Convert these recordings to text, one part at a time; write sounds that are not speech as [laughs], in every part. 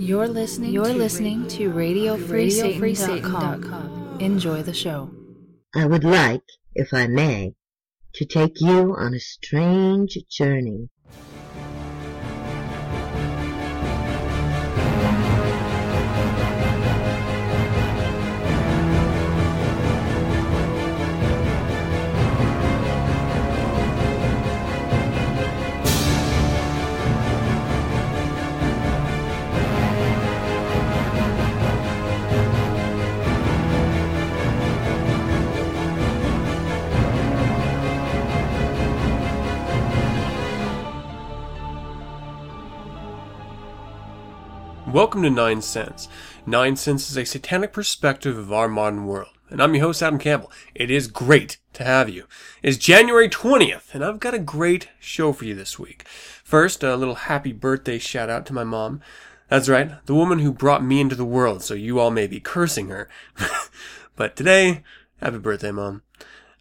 You're listening. You're to listening to RadioFreeSatan.com. Enjoy the show. I would like, if I may, to take you on a strange journey. Welcome to Nine Cents. Nine Cents is a satanic perspective of our modern world. And I'm your host, Adam Campbell. It is great to have you. It's January 20th, and I've got a great show for you this week. First, a little happy birthday shout out to my mom. That's right, the woman who brought me into the world, so you all may be cursing her. [laughs] but today, happy birthday, mom.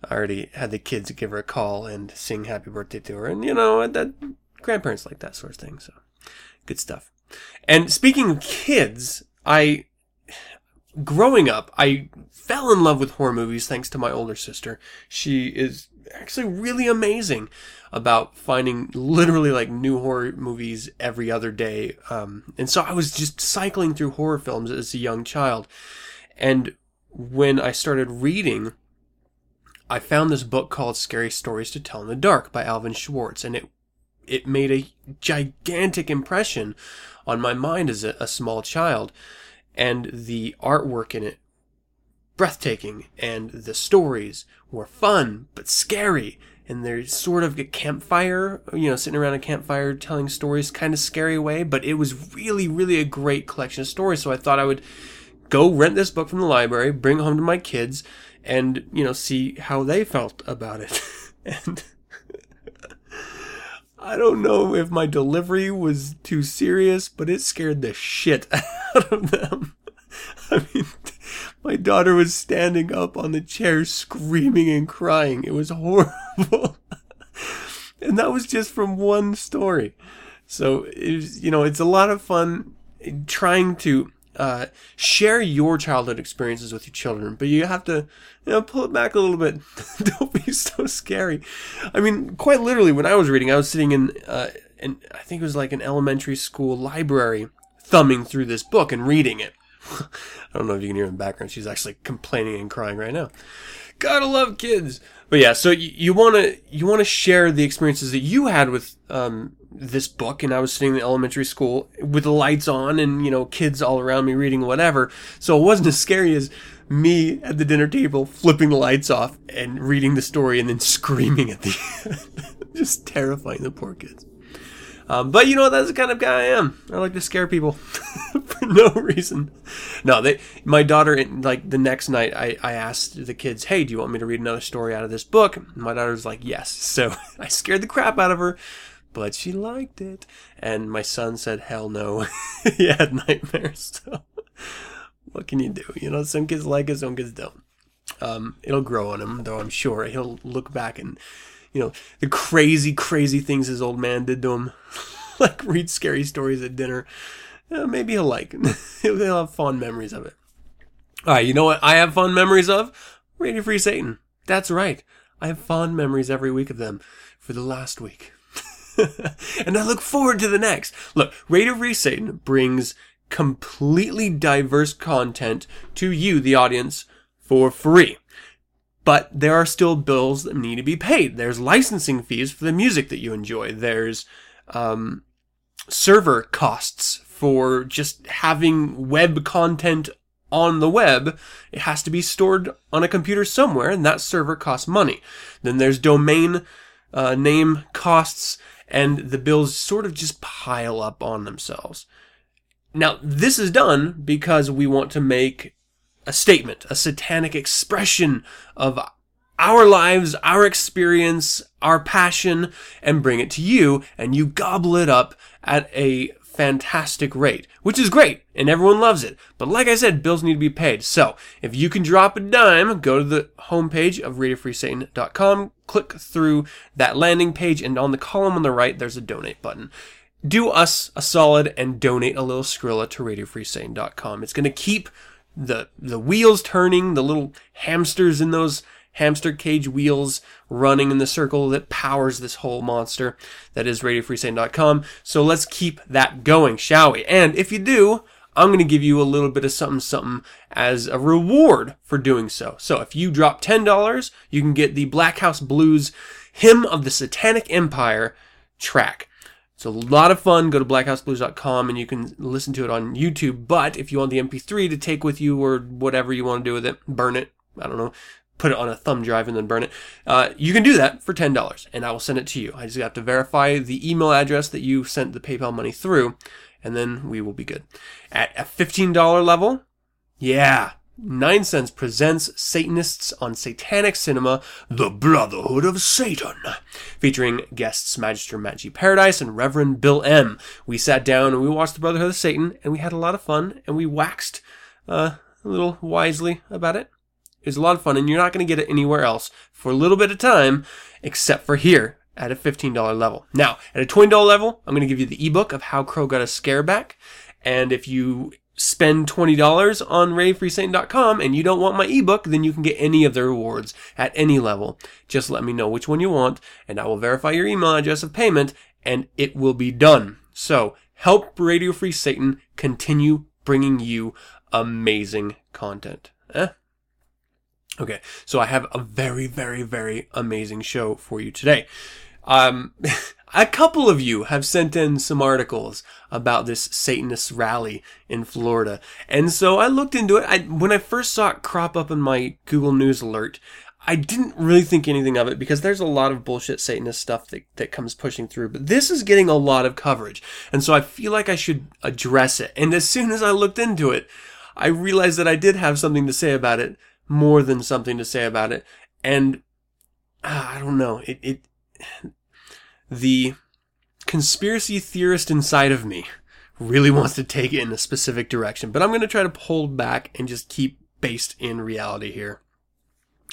I already had the kids give her a call and sing happy birthday to her, and you know, that grandparents like that sort of thing, so good stuff. And speaking of kids, I, growing up, I fell in love with horror movies thanks to my older sister. She is actually really amazing about finding literally like new horror movies every other day. Um, and so I was just cycling through horror films as a young child. And when I started reading, I found this book called Scary Stories to Tell in the Dark by Alvin Schwartz. And it, it made a gigantic impression on my mind as a, a small child. And the artwork in it, breathtaking, and the stories were fun but scary. And they're sort of a campfire, you know, sitting around a campfire telling stories, kind of scary way. But it was really, really a great collection of stories. So I thought I would go rent this book from the library, bring it home to my kids, and you know, see how they felt about it. [laughs] and I don't know if my delivery was too serious, but it scared the shit [laughs] out of them. I mean, my daughter was standing up on the chair screaming and crying. It was [laughs] horrible. and that was just from one story. So, was, you know, it's a lot of fun trying to uh, share your childhood experiences with your children, but you have to, you know, pull it back a little bit. [laughs] Don't be so scary. I mean, quite literally, when I was reading, I was sitting in, uh, in, I think it was like an elementary school library, thumbing through this book and reading it. [laughs] I don't know if you can hear in the background. She's actually complaining and crying right now. Gotta love kids. But yeah, so you want to you want to share the experiences that you had with um, this book, and I was sitting in elementary school with the lights on, and you know, kids all around me reading whatever. So it wasn't as scary as me at the dinner table flipping the lights off and reading the story, and then screaming at the end, [laughs] just terrifying the poor kids. Um, but you know, that's the kind of guy I am. I like to scare people [laughs] for no reason. No, they, my daughter, like the next night, I, I asked the kids, Hey, do you want me to read another story out of this book? And my daughter was like, yes. [laughs] So I scared the crap out of her, but she liked it. And my son said, hell no. [laughs] he had nightmares. [laughs] So what can you do? You know, some kids like it, some kids don't. Um, it'll grow on him, though I'm sure he'll look back and you know, the crazy, crazy things his old man did to him. [laughs] like read scary stories at dinner. Yeah, maybe he'll like he'll have fond memories of it. All right, you know what I have fond memories of? Radio Free Satan. That's right. I have fond memories every week of them for the last week. [laughs] and I look forward to the next. Look, Radio Free Satan brings completely diverse content to you, the audience, for free but there are still bills that need to be paid. There's licensing fees for the music that you enjoy. There's um, server costs for just having web content on the web. It has to be stored on a computer somewhere, and that server costs money. Then there's domain uh, name costs, and the bills sort of just pile up on themselves. Now, this is done because we want to make a statement, a satanic expression of our lives, our experience, our passion, and bring it to you, and you gobble it up at a fantastic rate, which is great, and everyone loves it. But like I said, bills need to be paid. So, if you can drop a dime, go to the homepage of radiofreesatan.com, click through that landing page, and on the column on the right, there's a donate button. do us a solid and donate a little Skrilla to RadioFreeSatan.com. It's going to keep the the wheels turning, the little hamsters in those hamster cage wheels running in the circle that powers this whole monster that is RadioFreeSatan.com. So let's keep that going, shall we? And if you do, I'm going to give you a little bit of something something as a reward for doing so. So if you drop $10, you can get the Black House Blues Hymn of the Satanic Empire track. It's a lot of fun. Go to blackhouseblues.com and you can listen to it on YouTube. But if you want the MP3 to take with you or whatever you want to do with it, burn it. I don't know. Put it on a thumb drive and then burn it. Uh, you can do that for $10 and I will send it to you. I just have to verify the email address that you sent the PayPal money through and then we will be good. At a $15 level, yeah, Nine Cents presents Satanists on Satanic Cinema, The Brotherhood of Satan, featuring guests Magister G. Paradise and Reverend Bill M. We sat down and we watched The Brotherhood of Satan, and we had a lot of fun, and we waxed uh, a little wisely about it. Was a lot of fun, and you're not going to get it anywhere else for a little bit of time, except for here at a $15 level. Now, at a $20 level, I'm going to give you the ebook of How Crow Got a Scare Back. And if you spend $20 on RadioFreeSatan.com and you don't want my ebook, then you can get any of the rewards at any level. Just let me know which one you want, and I will verify your email address of payment, and it will be done. So, help Radio Free Satan continue bringing you amazing content. Eh? Okay, so I have a very, very, very amazing show for you today. Um, [laughs] a couple of you have sent in some articles about this Satanist rally in Florida. And so I looked into it. I, when I first saw it crop up in my Google News alert, I didn't really think anything of it because there's a lot of bullshit Satanist stuff that, that comes pushing through. But this is getting a lot of coverage. And so I feel like I should address it. And as soon as I looked into it, I realized that I did have something to say about it, more than something to say about it. And uh, I don't know. It, it, the conspiracy theorist inside of me really wants to take it in a specific direction, but I'm going to try to hold back and just keep based in reality here.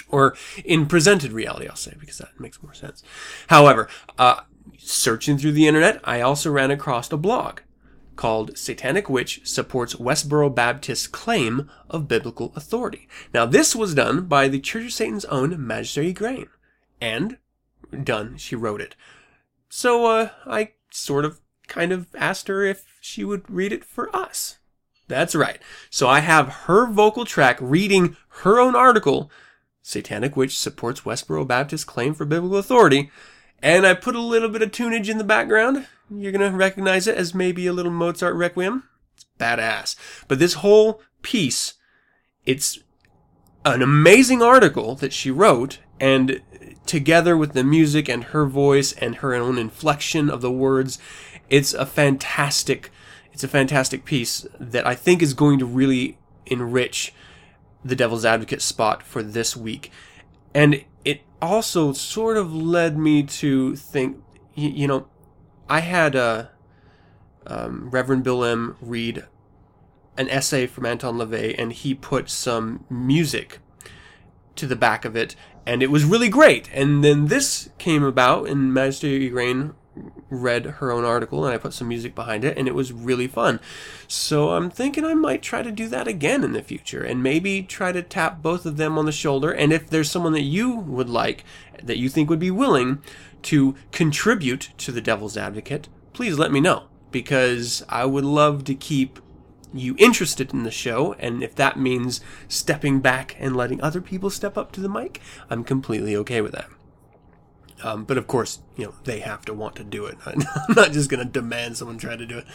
Or in presented reality, I'll say, because that makes more sense. However, uh, searching through the internet, I also ran across a blog called Satanic Witch Supports Westboro Baptist Claim of Biblical Authority. Now, this was done by the Church of Satan's own Magistra. Ygraine. And done, she wrote it. So uh, I sort of kind of asked her if she would read it for us. That's right. So I have her vocal track reading her own article, Satanic Witch Supports Westboro Baptist Claim for Biblical Authority, and I put a little bit of tunage in the background. You're going to recognize it as maybe a little Mozart Requiem. It's badass. But this whole piece, it's an amazing article that she wrote, and together with the music and her voice and her own inflection of the words, it's a fantastic, it's a fantastic piece that I think is going to really enrich the Devil's Advocate spot for this week. And it also sort of led me to think, you, you know, I had uh, um, Reverend Bill M. read an essay from Anton LaVey, and he put some music to the back of it, and it was really great. And then this came about, and Magistra Ygraine read her own article, and I put some music behind it, and it was really fun. So I'm thinking I might try to do that again in the future, and maybe try to tap both of them on the shoulder. And if there's someone that you would like, that you think would be willing to contribute to the Devil's Advocate, please let me know. Because I would love to keep you interested in the show, and if that means stepping back and letting other people step up to the mic, I'm completely okay with that. Um, but of course, you know, they have to want to do it. [laughs] I'm not just going to demand someone try to do it.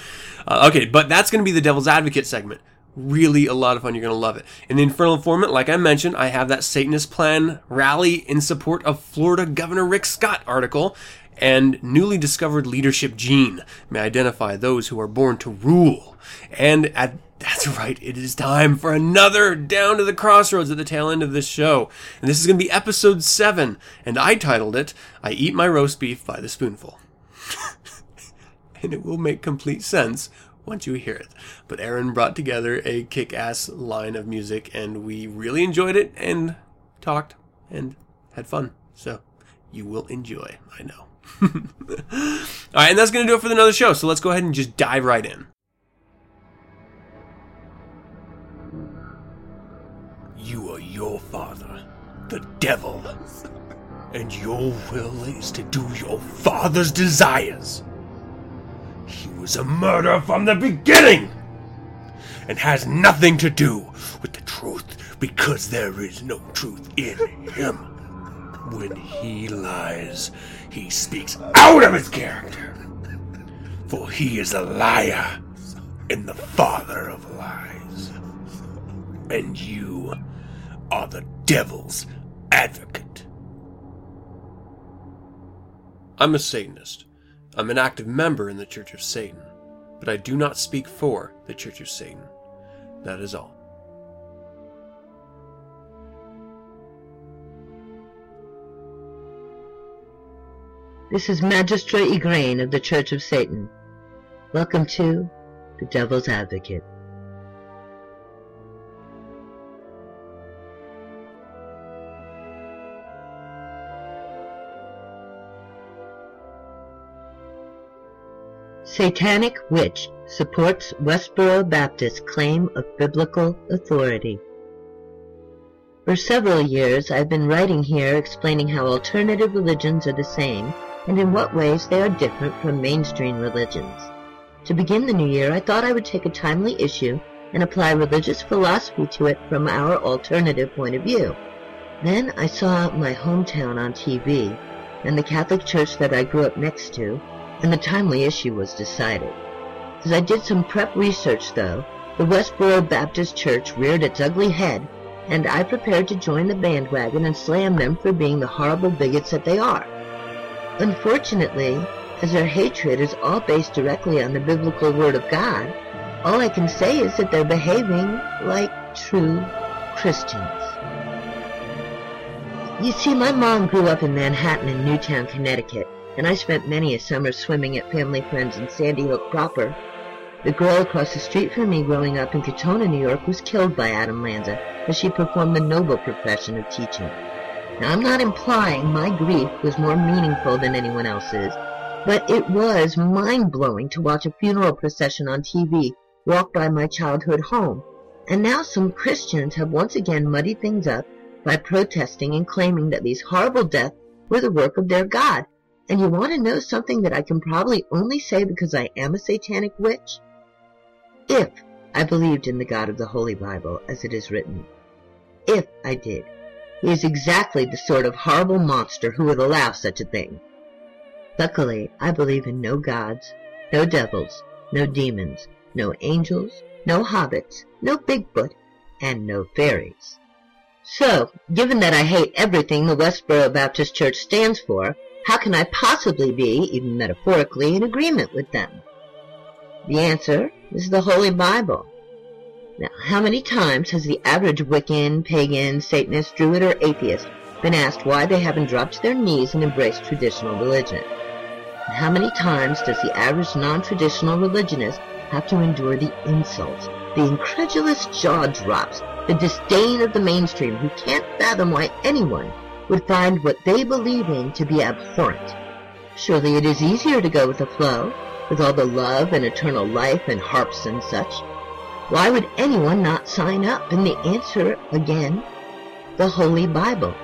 Uh, okay, but that's going to be the Devil's Advocate segment. Really a lot of fun. You're going to love it. In the Infernal Informant, like I mentioned, I have that Satanist plan rally in support of Florida Governor Rick Scott article and newly discovered leadership gene may identify those who are born to rule. And at [laughs] that's right, it is time for another Down to the Crossroads at the tail end of this show. And this is going to be episode 7, and I titled it, I Eat My Roast Beef by the Spoonful. [laughs] and it will make complete sense once you hear it. But Aaron brought together a kick ass line of music, and we really enjoyed it and talked and had fun. So you will enjoy, I know. [laughs] All right, and that's going to do it for another show. So let's go ahead and just dive right in. You are your father, the devil, and your will is to do your father's desires. Was a murderer from the beginning and has nothing to do with the truth because there is no truth in him. When he lies, he speaks out of his character. For he is a liar and the father of lies. And you are the devil's advocate. I'm a Satanist. I'm an active member in the Church of Satan, but I do not speak for the Church of Satan. That is all. This is Magistra Ygraine of the Church of Satan. Welcome to The Devil's Advocate. Satanic Witch supports Westboro Baptist claim of biblical authority. For several years, I've been writing here explaining how alternative religions are the same and in what ways they are different from mainstream religions. To begin the new year, I thought I would take a timely issue and apply religious philosophy to it from our alternative point of view. Then I saw my hometown on TV and the Catholic Church that I grew up next to, and the timely issue was decided. As I did some prep research, though, the Westboro Baptist Church reared its ugly head, and I prepared to join the bandwagon and slam them for being the horrible bigots that they are. Unfortunately, as their hatred is all based directly on the biblical Word of God, all I can say is that they're behaving like true Christians. You see, my mom grew up in Manhattan and Newtown, Connecticut, and I spent many a summer swimming at family friends in Sandy Hook proper. The girl across the street from me growing up in Katonah, New York was killed by Adam Lanza as she performed the noble profession of teaching. Now, I'm not implying my grief was more meaningful than anyone else's, but it was mind-blowing to watch a funeral procession on TV walk by my childhood home. And now some Christians have once again muddied things up by protesting and claiming that these horrible deaths were the work of their God. And you want to know something that I can probably only say because I am a satanic witch? If I believed in the God of the Holy Bible as it is written. If I did. He is exactly the sort of horrible monster who would allow such a thing. Luckily, I believe in no gods, no devils, no demons, no angels, no hobbits, no Bigfoot, and no fairies. So, given that I hate everything the Westboro Baptist Church stands for, how can I possibly be, even metaphorically, in agreement with them? The answer is the Holy Bible. Now, how many times has the average Wiccan, pagan, Satanist, Druid, or atheist been asked why they haven't dropped their knees and embraced traditional religion? And how many times does the average non-traditional religionist have to endure the insults, the incredulous jaw drops, the disdain of the mainstream who can't fathom why anyone would find what they believe in to be abhorrent? Surely it is easier to go with the flow, with all the love and eternal life and harps and such. Why would anyone not sign up? And the answer, again, the Holy Bible.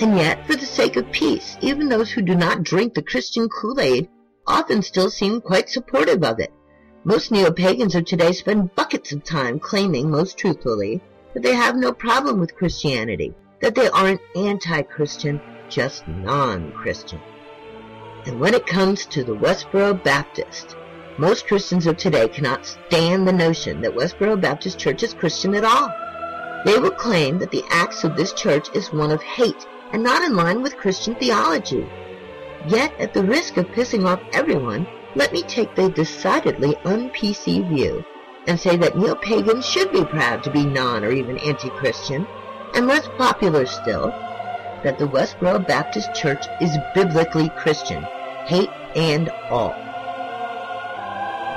And yet, for the sake of peace, even those who do not drink the Christian Kool-Aid often still seem quite supportive of it. Most neo-pagans of today spend buckets of time claiming, most truthfully, that they have no problem with Christianity, that they aren't anti-Christian, just non-Christian. And when it comes to the Westboro Baptist, most Christians of today cannot stand the notion that Westboro Baptist Church is Christian at all. They will claim that the acts of this church is one of hate and not in line with Christian theology. Yet, at the risk of pissing off everyone, let me take the decidedly un-PC view and say that neo-pagans should be proud to be non or even anti-Christian, and less popular still, that the Westboro Baptist Church is biblically Christian, hate and all.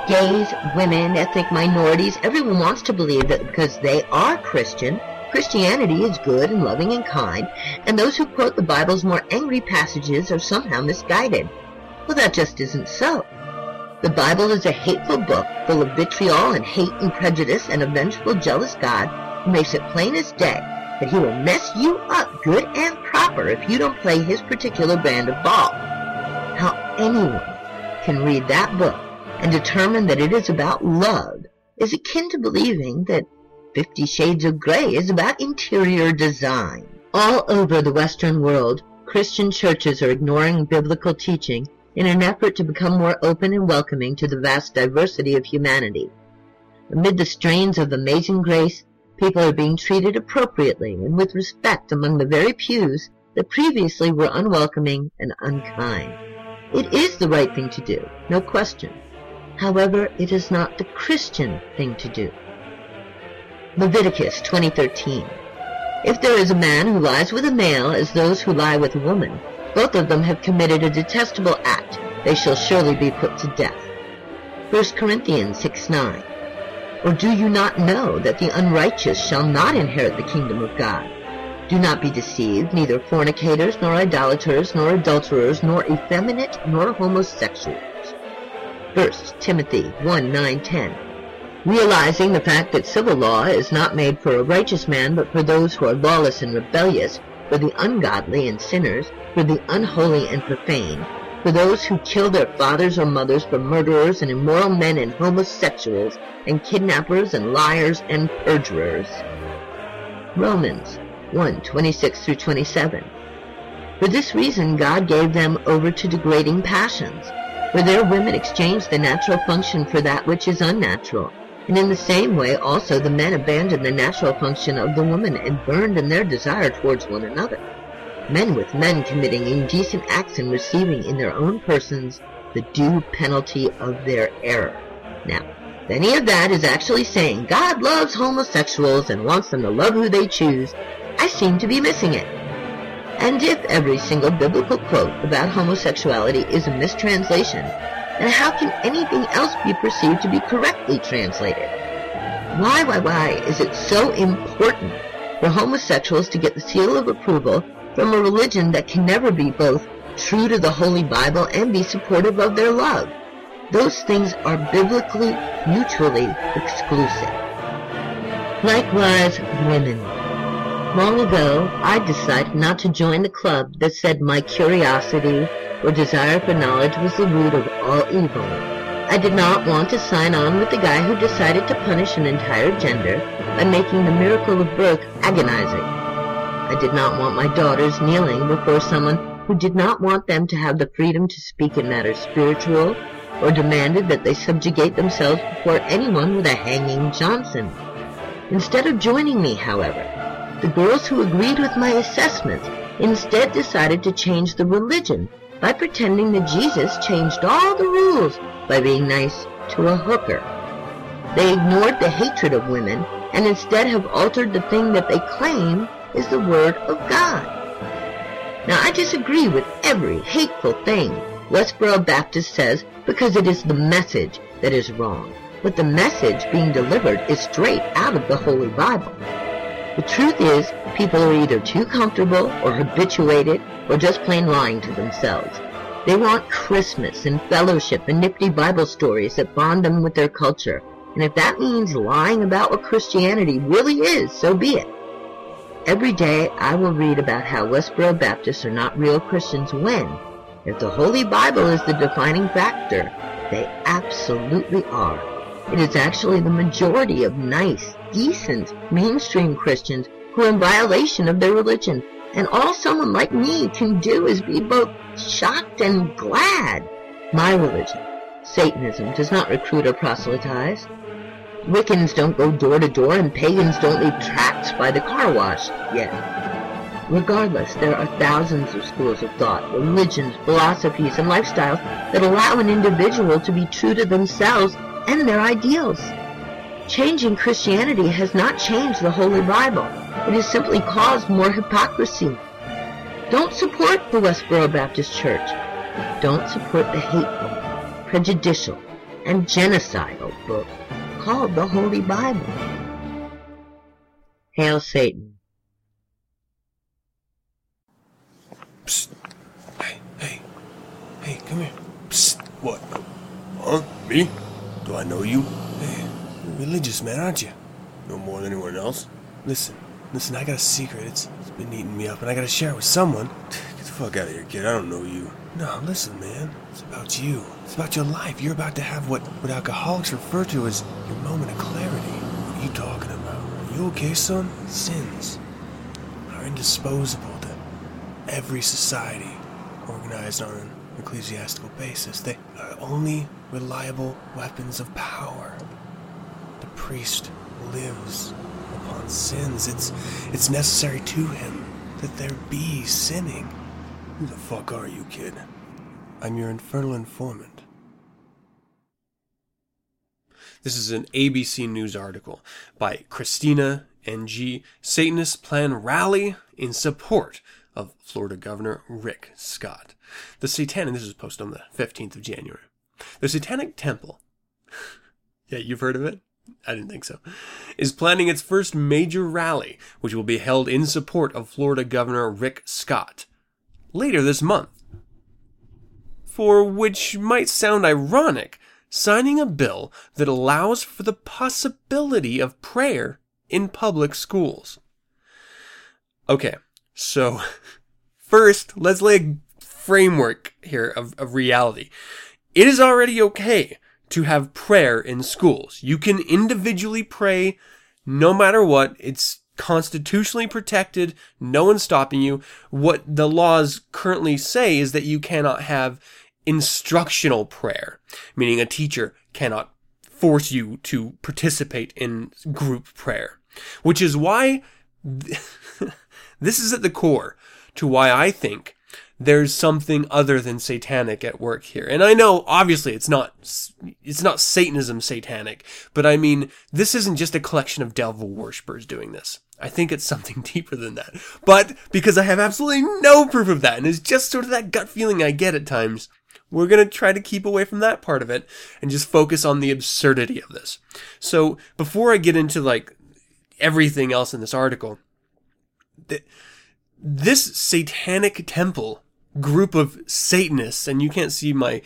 Gays, women, ethnic minorities, everyone wants to believe that because they are Christian, Christianity is good and loving and kind, and those who quote the Bible's more angry passages are somehow misguided. Well, that just isn't so. The Bible is a hateful book full of vitriol and hate and prejudice and a vengeful, jealous God who makes it plain as day that he will mess you up good and proper if you don't play his particular brand of ball. How anyone can read that book and determine that it is about love is akin to believing that Fifty Shades of Grey is about interior design. All over the Western world, Christian churches are ignoring biblical teaching in an effort to become more open and welcoming to the vast diversity of humanity. Amid the strains of amazing grace, people are being treated appropriately and with respect among the very pews that previously were unwelcoming and unkind. It is the right thing to do, no question. However, it is not the Christian thing to do. Leviticus 20:13 If there is a man who lies with a male as those who lie with a woman, both of them have committed a detestable act. They shall surely be put to death. 1 Corinthians 6:9 Or do you not know that the unrighteous shall not inherit the kingdom of God? Do not be deceived, neither fornicators, nor idolaters, nor adulterers, nor effeminate, nor homosexuals. 1 Timothy 1, 9, 10. Realizing the fact that civil law is not made for a righteous man, but for those who are lawless and rebellious, for the ungodly and sinners, for the unholy and profane, for those who kill their fathers or mothers, for murderers and immoral men and homosexuals, and kidnappers and liars and perjurers. Romans 1, 26 through 27. For this reason God gave them over to degrading passions for their women exchanged the natural function for that which is unnatural. And in the same way also the men abandoned the natural function of the woman and burned in their desire towards one another. Men with men committing indecent acts and receiving in their own persons the due penalty of their error. Now, if any of that is actually saying God loves homosexuals and wants them to love who they choose, I seem to be missing it. And if every single biblical quote about homosexuality is a mistranslation, then how can anything else be perceived to be correctly translated? Why, why, why is it so important for homosexuals to get the seal of approval from a religion that can never be both true to the Holy Bible and be supportive of their love? Those things are biblically mutually exclusive. Likewise, women. Long ago, I decided not to join the club that said my curiosity or desire for knowledge was the root of all evil. I did not want to sign on with the guy who decided to punish an entire gender by making the miracle of birth agonizing. I did not want my daughters kneeling before someone who did not want them to have the freedom to speak in matters spiritual or demanded that they subjugate themselves before anyone with a hanging Johnson. Instead of joining me, however, the girls who agreed with my assessment instead decided to change the religion by pretending that Jesus changed all the rules by being nice to a hooker. They ignored the hatred of women and instead have altered the thing that they claim is the Word of God. Now I disagree with every hateful thing Westboro Baptist says because it is the message that is wrong. But the message being delivered is straight out of the Holy Bible. The truth is, people are either too comfortable or habituated or just plain lying to themselves. They want Christmas and fellowship and nifty Bible stories that bond them with their culture. And if that means lying about what Christianity really is, so be it. Every day I will read about how Westboro Baptists are not real Christians when, if the Holy Bible is the defining factor, they absolutely are. It is actually the majority of nice, decent, mainstream Christians who are in violation of their religion. And all someone like me can do is be both shocked and glad. My religion, Satanism, does not recruit or proselytize. Wiccans don't go door to door and pagans don't leave tracts by the car wash yet. Regardless, there are thousands of schools of thought, religions, philosophies, and lifestyles that allow an individual to be true to themselves and their ideals. Changing Christianity has not changed the Holy Bible. It has simply caused more hypocrisy. Don't support the Westboro Baptist Church. Don't support the hateful, prejudicial, and genocidal book called the Holy Bible. Hail Satan. Psst. Hey, hey, hey, come here. What? Huh? Me? Do I know you? Hey, you're religious, man, aren't you? No more than anyone else. Listen, listen, I got a secret. It's, it's been eating me up, and I gotta share it with someone. [sighs] Get the fuck out of here, kid. I don't know you. No, listen, man. It's about you. It's about your life. You're about to have what, what alcoholics refer to as your moment of clarity. What are you talking about? Are you okay, son? Sins are indisposable to every society organized on an ecclesiastical basis. They are only reliable weapons of power. The priest lives upon sins. It's it's necessary to him that there be sinning. Who the fuck are you, kid? I'm your infernal informant. This is an ABC News article by Christina NG. Satanists plan rally in support of Florida Governor Rick Scott. The Satanic, this was posted on the 15th of January. The Satanic Temple, [laughs] yeah, you've heard of it? I didn't think so, is planning its first major rally, which will be held in support of Florida Governor Rick Scott later this month. For which might sound ironic, signing a bill that allows for the possibility of prayer in public schools. Okay, so [laughs] first, let's lay a framework here of, of reality. It is already okay to have prayer in schools. You can individually pray no matter what. It's constitutionally protected. No one's stopping you. What the laws currently say is that you cannot have instructional prayer, meaning a teacher cannot force you to participate in group prayer, which is why [laughs] this is at the core to why I think there's something other than satanic at work here. And I know obviously it's not it's not satanism satanic, but I mean this isn't just a collection of devil worshippers doing this. I think it's something [laughs] deeper than that. But because I have absolutely no proof of that and it's just sort of that gut feeling I get at times, we're going to try to keep away from that part of it and just focus on the absurdity of this. So, before I get into like everything else in this article, th- this satanic temple group of Satanists, and you can't see my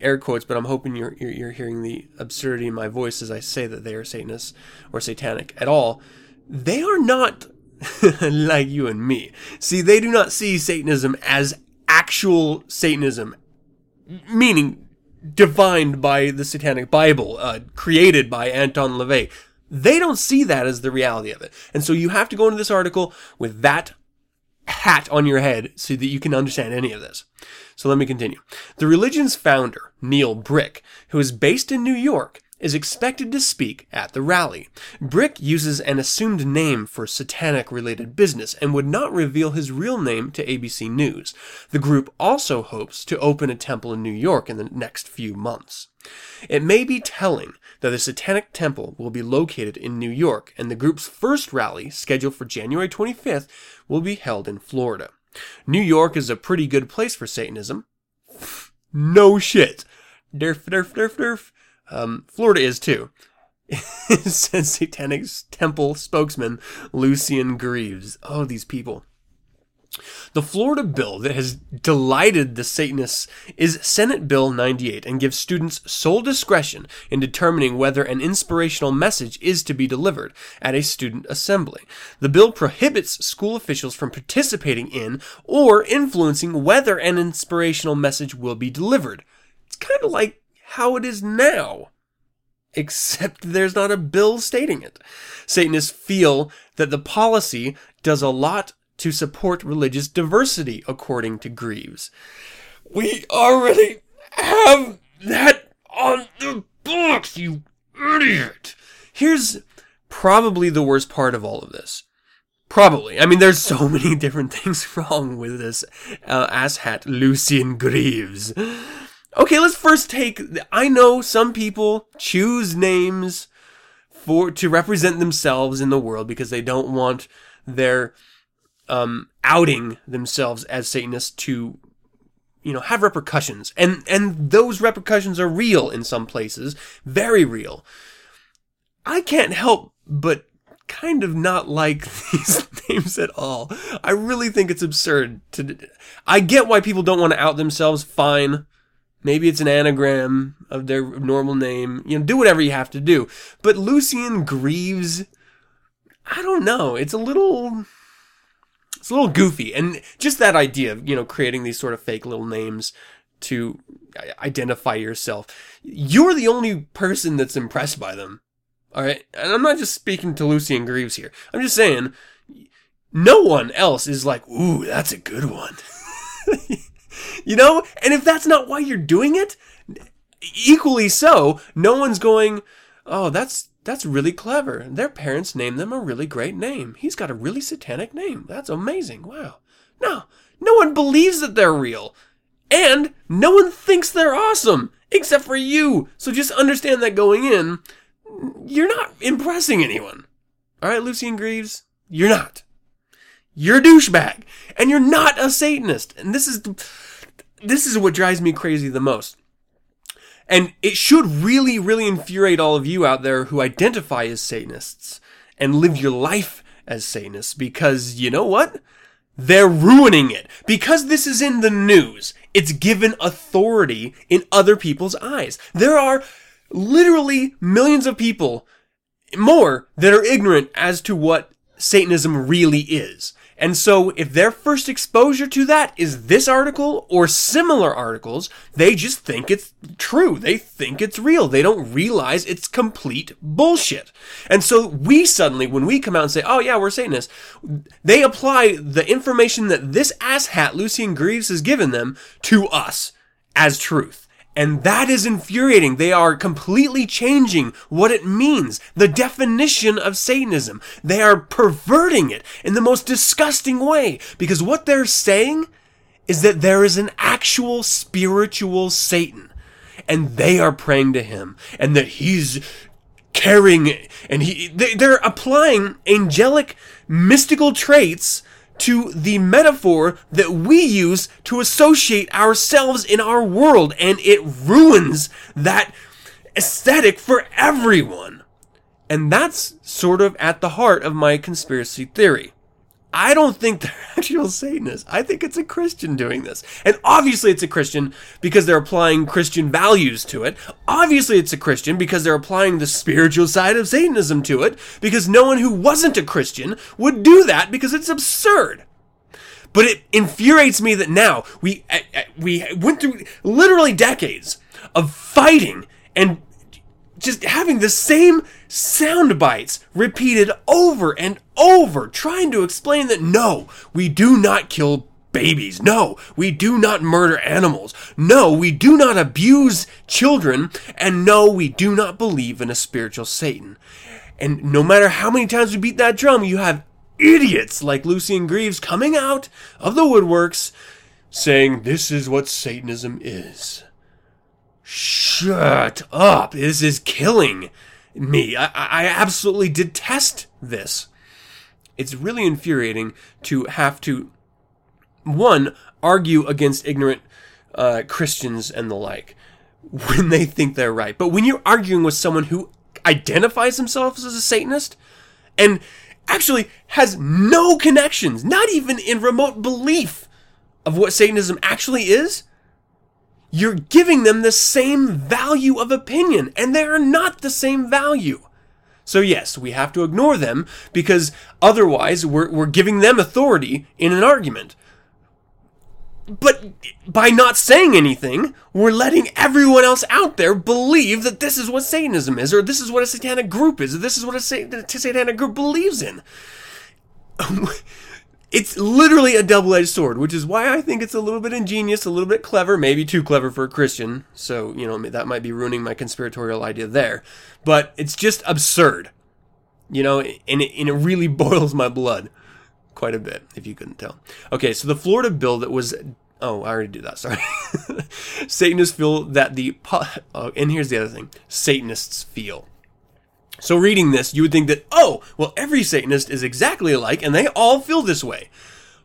air quotes, but I'm hoping you're, you're, you're hearing the absurdity in my voice as I say that they are Satanists or satanic at all. They are not [laughs] like you and me. See, they do not see Satanism as actual Satanism, meaning defined by the Satanic Bible, uh, created by Anton LaVey. They don't see that as the reality of it. And so you have to go into this article with that hat on your head so that you can understand any of this. So let me continue. The religion's founder, Neil Bricke, who is based in New York, is expected to speak at the rally. Bricke uses an assumed name for satanic related business and would not reveal his real name to ABC News. The group also hopes to open a temple in New York in the next few months. It may be telling that the Satanic Temple will be located in New York, and the group's first rally, scheduled for January 25th, will be held in Florida. New York is a pretty good place for Satanism. [laughs] no shit. Derf, derf, derf, derf. Um, Florida is too. [laughs] says Satanic Temple spokesman Lucien Greaves. Oh, these people. The Florida bill that has delighted the Satanists is Senate Bill 98 and gives students sole discretion in determining whether an inspirational message is to be delivered at a student assembly. The bill prohibits school officials from participating in or influencing whether an inspirational message will be delivered. It's kind of like how it is now. Except there's not a bill stating it. Satanists feel that the policy does a lot to support religious diversity, according to Greaves. We already have that on the books, you idiot! Here's probably the worst part of all of this. Probably. I mean, there's so [laughs] many different things wrong with this uh, asshat Lucien Greaves. Okay, let's first take. I know some people choose names for to represent themselves in the world because they don't want their um, outing themselves as Satanists to, you know, have repercussions, and and those repercussions are real in some places, very real. I can't help but kind of not like [laughs] these [laughs] names at all. I really think it's absurd to. I get why people don't want to out themselves. Fine, Maybe it's an anagram of their normal name. You know, do whatever you have to do. But Lucien Greaves, I don't know. It's a little it's a little goofy and just that idea of, you know, creating these sort of fake little names to identify yourself. You're the only person that's impressed by them. All right. And I'm not just speaking to Lucien Greaves here. I'm just saying no one else is like, ooh, that's a good one. [laughs] you know? And if that's not why you're doing it, equally so, no one's going, oh, that's that's really clever. Their parents named them a really great name. He's got a really satanic name. That's amazing. Wow. No, no one believes that they're real. And no one thinks they're awesome, except for you. So just understand that going in, you're not impressing anyone. All right, Lucien Greaves, you're not. You're a douchebag, and you're not a Satanist. And this is this is what drives me crazy the most. And it should really, really infuriate all of you out there who identify as Satanists and live your life as Satanists because you know what? They're ruining it. Because this is in the news, it's given authority in other people's eyes. There are literally millions of people, more, that are ignorant as to what Satanism really is. And so if their first exposure to that is this article or similar articles, they just think it's true. They think it's real. They don't realize it's complete bullshit. And so we suddenly, when we come out and say, oh yeah, we're Satanists, they apply the information that this asshat Lucien Greaves has given them to us as truth. And that is infuriating. They are completely changing what it means, the definition of Satanism. They are perverting it in the most disgusting way because what they're saying is that there is an actual spiritual Satan and they are praying to him and that he's caring and he they're applying angelic mystical traits to the metaphor that we use to associate ourselves in our world, and it ruins that aesthetic for everyone. And that's sort of at the heart of my conspiracy theory. I don't think they're [laughs] actual Satanists. I think it's a Christian doing this. And obviously it's a Christian because they're applying Christian values to it. Obviously it's a Christian because they're applying the spiritual side of Satanism to it because no one who wasn't a Christian would do that because it's absurd. But it infuriates me that now we we went through literally decades of fighting and just having the same sound bites repeated over and over, trying to explain that no, we do not kill babies. No, we do not murder animals. No, we do not abuse children. And no, we do not believe in a spiritual Satan. And no matter how many times we beat that drum, you have idiots like Lucien Greaves coming out of the woodworks saying this is what Satanism is. Shut up. This is killing me. I, I absolutely detest this. It's really infuriating to have to, one, argue against ignorant uh, Christians and the like when they think they're right. But when you're arguing with someone who identifies themselves as a Satanist and actually has no connections, not even in remote belief of what Satanism actually is, you're giving them the same value of opinion, and they are not the same value. So, yes, we have to ignore them because otherwise we're, we're giving them authority in an argument. But by not saying anything, we're letting everyone else out there believe that this is what Satanism is, or this is what a satanic group is, or this is what a satanic group believes in. [laughs] it's literally a double-edged sword, which is why I think it's a little bit ingenious, a little bit clever, maybe too clever for a Christian. So, you know, that might be ruining my conspiratorial idea there. But it's just absurd. You know, and it, and it really [laughs] boils my blood quite a bit, if you couldn't tell. Okay, so the Florida bill that was Oh, I already did that. [laughs] Sorry. Satanists feel that the oh, and here's the other thing. Satanists feel so reading this, you would think that, oh, well, every Satanist is exactly alike and they all feel this way.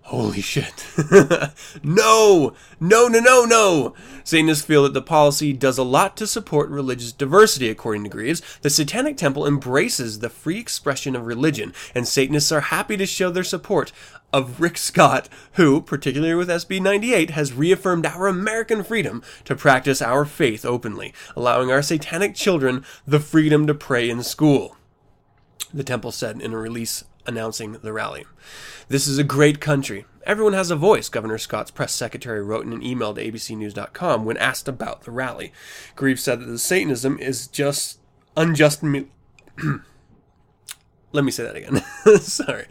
Holy shit. [laughs] no! No, no, no, no! Satanists feel that the policy does a lot to support religious diversity, according to Greaves. The Satanic Temple embraces the free expression of religion, and Satanists are happy to show their support of Rick Scott, who, particularly with SB 98, has reaffirmed our American freedom to practice our faith openly, allowing our satanic children the freedom to pray in school. The temple said in a release announcing the rally. This is a great country. Everyone has a voice, Governor Scott's press secretary wrote in an email to abcnews.com when asked about the rally. Greaves said that the Satanism is just unjust. [clears throat] Let me say that again. [laughs] Sorry.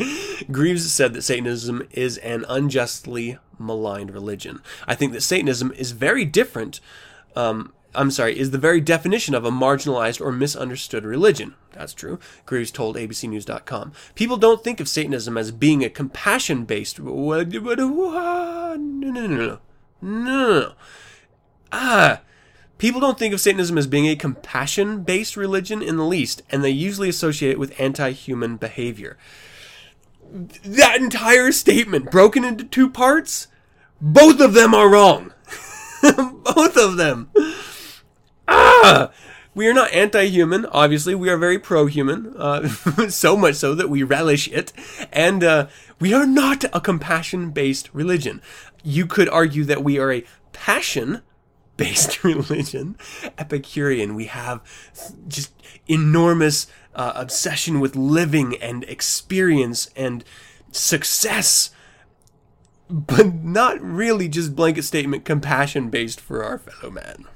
Greaves said that Satanism is an unjustly maligned religion. I think that Satanism is very different. Um, I'm sorry, is the very definition of a marginalized or misunderstood religion. That's true. Greaves told ABCNews.com. People don't think of Satanism as being a compassion based. No, no, no, no, no. No. Ah. People don't think of Satanism as being a compassion based religion in the least, and they usually associate it with anti human behavior. That entire statement, broken into two parts, both of them are wrong. [laughs] both of them. Ah! We are not anti human, obviously. We are very pro human, uh, [laughs] so much so that we relish it. And uh, we are not a compassion based religion. You could argue that we are a passion based [laughs] religion, Epicurean. We have just enormous uh, obsession with living and experience and success, but not really just blanket statement compassion based for our fellow man.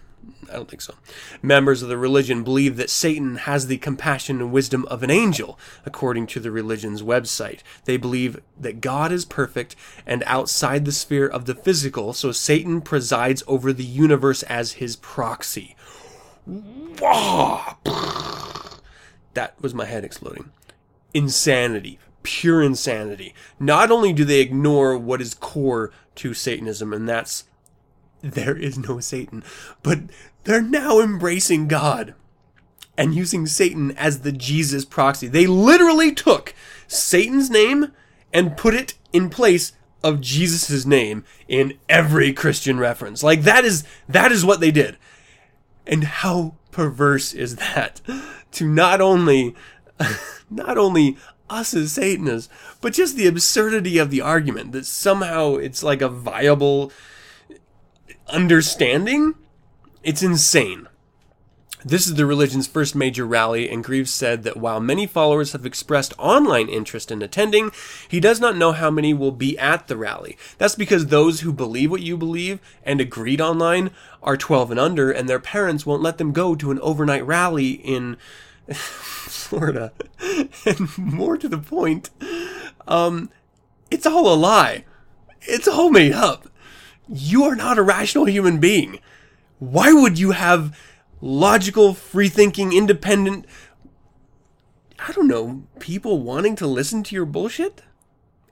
I don't think so. Members of the religion believe that Satan has the compassion and wisdom of an angel, according to the religion's website. They believe that God is perfect and outside the sphere of the physical, so Satan presides over the universe as his proxy. That was my head exploding. Insanity. Pure insanity. Not only do they ignore what is core to Satanism, and that's there is no Satan. But they're now embracing God and using Satan as the Jesus proxy. They literally took Satan's name and put it in place of Jesus' name in every Christian reference. Like that is that is what they did. And how perverse is that? To not only [laughs] not only us as Satanists, but just the absurdity of the argument that somehow it's like a viable understanding, it's insane. This is the religion's first major rally, and Greaves said that while many followers have expressed online interest in attending, he does not know how many will be at the rally. That's because those who believe what you believe and agreed online are 12 and under, and their parents won't let them go to an overnight rally in [laughs] Florida. [laughs] and more to the point, um, it's all a lie. It's all made up you are not a rational human being. Why would you have logical, free thinking, independent, I don't know, people wanting to listen to your bullshit?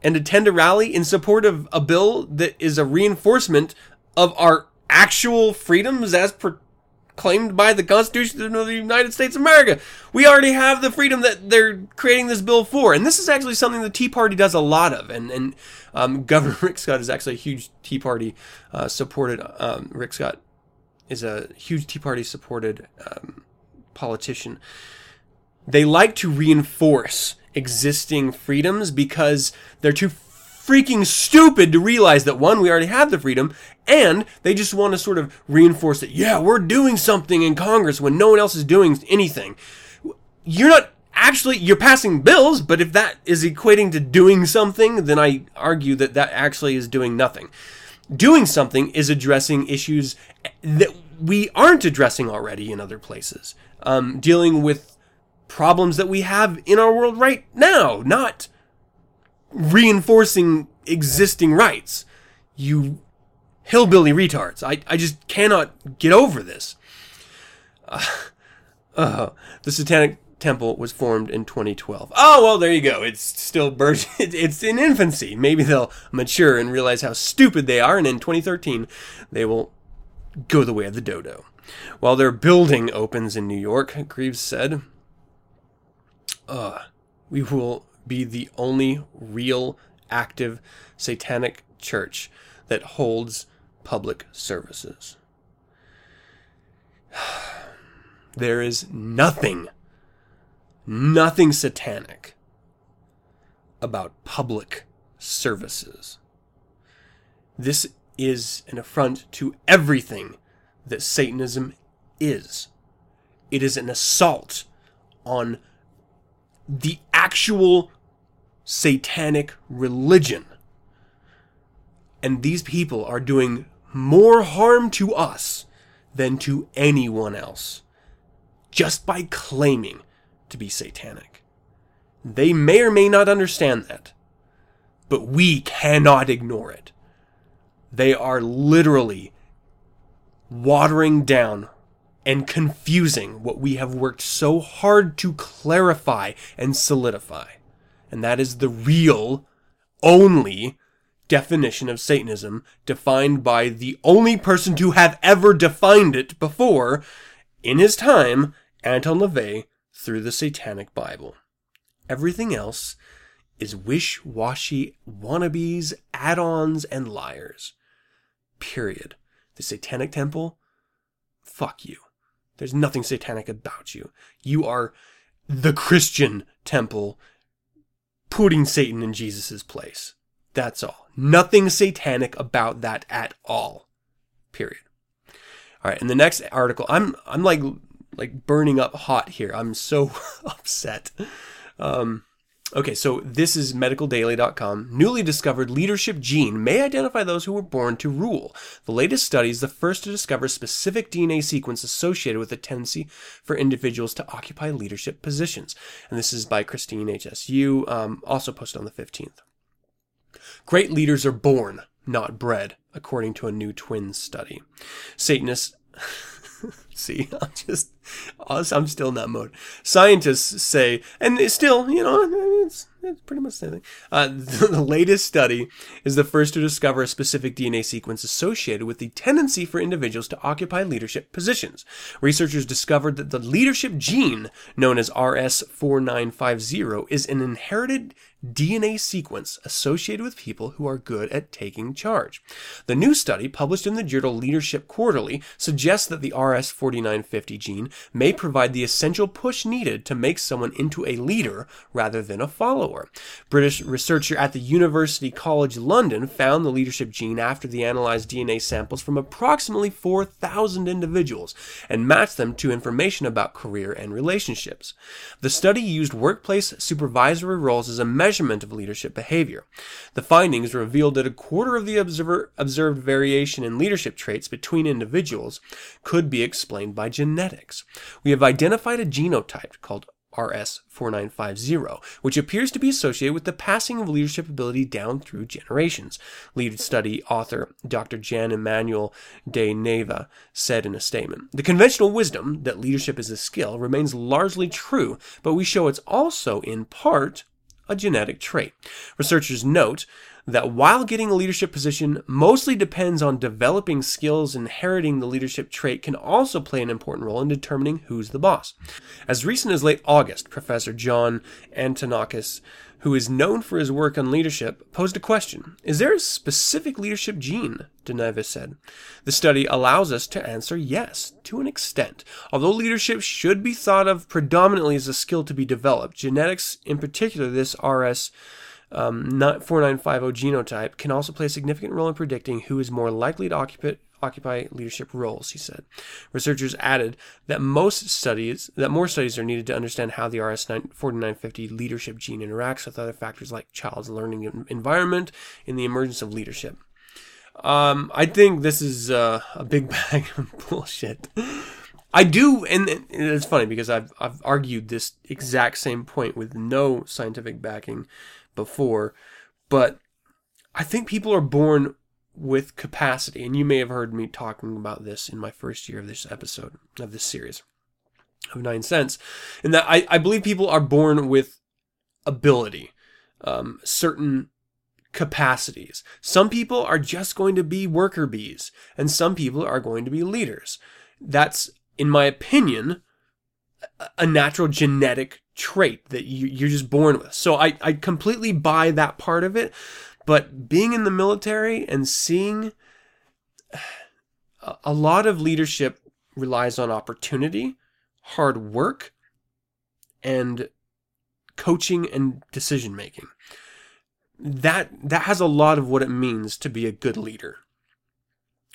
And attend a rally in support of a bill that is a reinforcement of our actual freedoms as proclaimed by the Constitution of the United States of America. We already have the freedom that they're creating this bill for. And this is actually something the Tea Party does a lot of. And, and um, [laughs] Governor Rick Scott is actually a huge Tea Party uh, supported. Um, Rick Scott is a huge Tea Party supported um, politician. They like to reinforce existing freedoms because they're too freaking stupid to realize that one, we already have the freedom, and they just want to sort of reinforce that, yeah, we're doing something in Congress when no one else is doing anything. You're not actually you're passing bills, but if that is equating to doing something, then I argue that that actually is doing nothing. Doing something is addressing issues that we aren't addressing already in other places. Um, dealing with problems that we have in our world right now, not reinforcing existing rights. You hillbilly retards. I, I just cannot get over this. Uh, uh, the Satanic temple was formed in 2012. Oh, well, there you go. It's still burgeoning. [laughs] It's in infancy. Maybe they'll mature and realize how stupid they are, and in 2013, they will go the way of the dodo. While their building opens in New York, Greaves said, uh, we will be the only real active satanic church that holds public services. [sighs] There is nothing, nothing satanic about public services. This is an affront to everything that Satanism is. It is an assault on the actual satanic religion. And these people are doing more harm to us than to anyone else just by claiming to be satanic. They may or may not understand that, but we cannot ignore it. They are literally watering down and confusing what we have worked so hard to clarify and solidify. And that is the real, only definition of Satanism, defined by the only person to have ever defined it before in his time, Anton LaVey, through the Satanic Bible. Everything else is wish washy wannabes, add ons, and liars. Period. The Satanic Temple? Fuck you. There's nothing satanic about you. You are the Christian temple putting Satan in Jesus' place. That's all. Nothing satanic about that at all. Period. All right, in the next article, I'm I'm like like burning up hot here. I'm so [laughs] upset. Um, Okay, so this is medicaldaily.com. Newly discovered leadership gene may identify those who were born to rule. The latest study is the first to discover specific DNA sequence associated with a tendency for individuals to occupy leadership positions. And this is by Christine HSU, um, also posted on the 15th. Great leaders are born, not bred, according to a new twin study. Satanists. [laughs] [laughs] See, [laughs] I'm just, I'm still in that mode. Scientists say, and it's still, you know, it's, it's pretty much the same thing. Uh, [laughs] the, the latest study is the first to discover a specific DNA sequence associated with the tendency for individuals to occupy leadership positions. Researchers discovered that the leadership gene, known as RS4950, is an inherited DNA sequence associated with people who are good at taking charge. The new study, published in the journal Leadership Quarterly, suggests that the RS4950 gene may provide the essential push needed to make someone into a leader rather than a follower. British researcher at the University College London found the leadership gene after they analyzed DNA samples from approximately 4,000 individuals and matched them to information about career and relationships. The study used workplace supervisory roles as a measurement of leadership behavior. The findings revealed that a quarter of the observer, observed variation in leadership traits between individuals could be explained by genetics. We have identified a genotype called RS4950, which appears to be associated with the passing of leadership ability down through generations. Lead study author Dr. Jan Emmanuel de Neve said in a statement The conventional wisdom that leadership is a skill remains largely true, but we show it's also, in part, a genetic trait. Researchers note that while getting a leadership position mostly depends on developing skills, inheriting the leadership trait can also play an important role in determining who's the boss. As recent as late August, Professor John Antonakis who is known for his work on leadership, posed a question Is there a specific leadership gene? de Neve said. The study allows us to answer yes, to an extent. Although leadership should be thought of predominantly as a skill to be developed, genetics, in particular this RS um, 4950 genotype, can also play a significant role in predicting who is more likely to occupy, occupy leadership roles, he said. Researchers added that most studies that more studies are needed to understand how the RS4950 leadership gene interacts with other factors like child's learning environment in the emergence of leadership. Um, I think this is uh, a big [laughs] bag of bullshit. I do, and it's funny because I've I've argued this exact same point with no scientific backing before, but I think people are born with capacity. And you may have heard me talking about this in my first year of this episode, of this series of Nine Sins. And that I, I believe people are born with ability, um, certain capacities. Some people are just going to be worker bees, and some people are going to be leaders. That's, in my opinion, a- natural genetic trait that you, you're just born with. So I, I completely buy that part of it. But being in the military and seeing a lot of leadership relies on opportunity, hard work, and coaching and decision making. That that has a lot of what it means to be a good leader.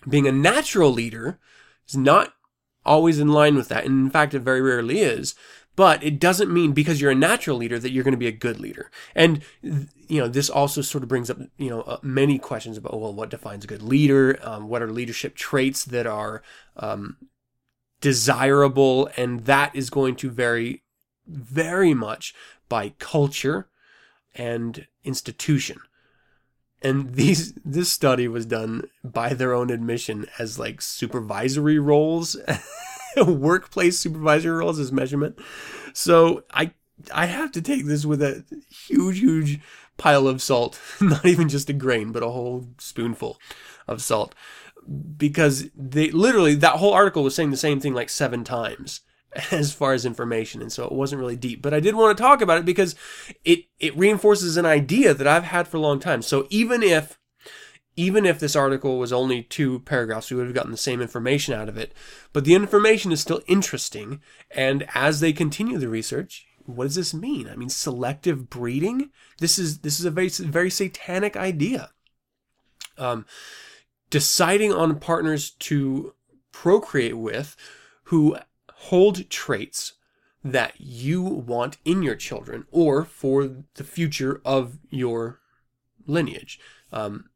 Being a natural leader is not always in line with that. And in fact, it very rarely is. But it doesn't mean because you're a natural leader that you're going to be a good leader. And, you know, this also sort of brings up, you know, uh, many questions about, well, what defines a good leader? Um, what are leadership traits that are um, desirable? And that is going to vary very much by culture and institution. And these this study was done by their own admission as like supervisory roles, [laughs] workplace supervisory roles as measurement. So I I have to take this with a huge huge pile of salt, [laughs] not even just a grain, but a whole spoonful of salt. Because they literally that whole article was saying the same thing like 7 times [laughs] as far as information and so it wasn't really deep. But i did want to talk about it because it it reinforces an idea that i've had for a long time. So even if even if this article was only two paragraphs we would have gotten the same information out of it. But the information is still interesting. And as they continue the research what does this mean? I mean selective breeding? This is this is a very very satanic idea. Um deciding on partners to procreate with who hold traits that you want in your children or for the future of your lineage. Um,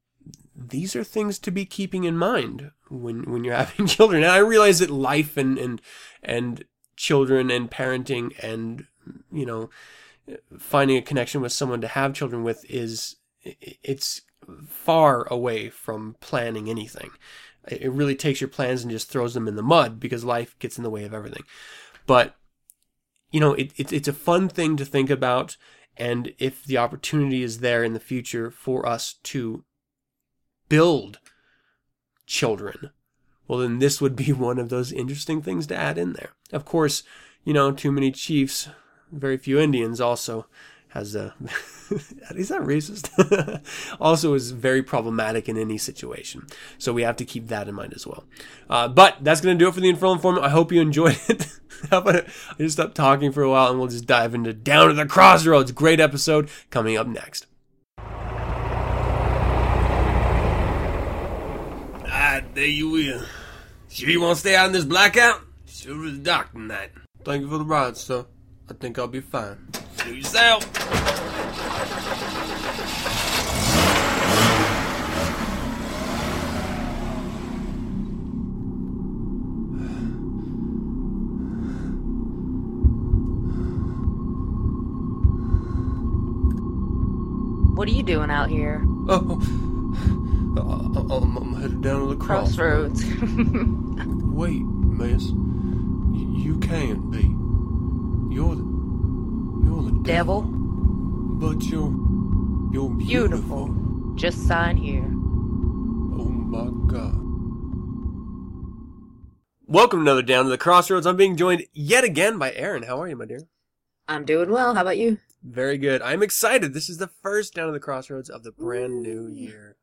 these are things to be keeping in mind when when you're [laughs] having children. And I realize that life and and and children and parenting and you know finding a connection with someone to have children with is it's far away from planning anything. It really takes your plans and just throws them in the mud because life gets in the way of everything. But you know, it, it, it's a fun thing to think about, and if the opportunity is there in the future for us to build children, well, then this would be [laughs] one of those interesting things to add in there. Of course, you know, too many chiefs, very few Indians also has a [laughs] is that racist? [laughs] Also is very problematic in any situation. So we have to keep that in mind as well. Uh, but that's going to do it for the infernal informant i hope you enjoyed it. [laughs] How about it? i just stop talking for a while and we'll just dive into down to the crossroads. Great episode coming up next. Ah there you will. Sure you want to stay out in this blackout sure is dark tonight. Thank you for the ride sir. I think i'll be fine do yourself. What are you doing out here? Oh, I- I'm, I'm headed down to the crossroads. Crossroads. [laughs] Wait, miss. Y- you can't be. You're the, you're the Devil, But you're, you're beautiful. beautiful. Just sign here. Oh my god. Welcome to another Down to the Crossroads. I'm being joined yet again by Aaron. How are you, my dear? I'm doing well. How about you? Very good. I'm excited. This is the first Down to the Crossroads of the brand new year.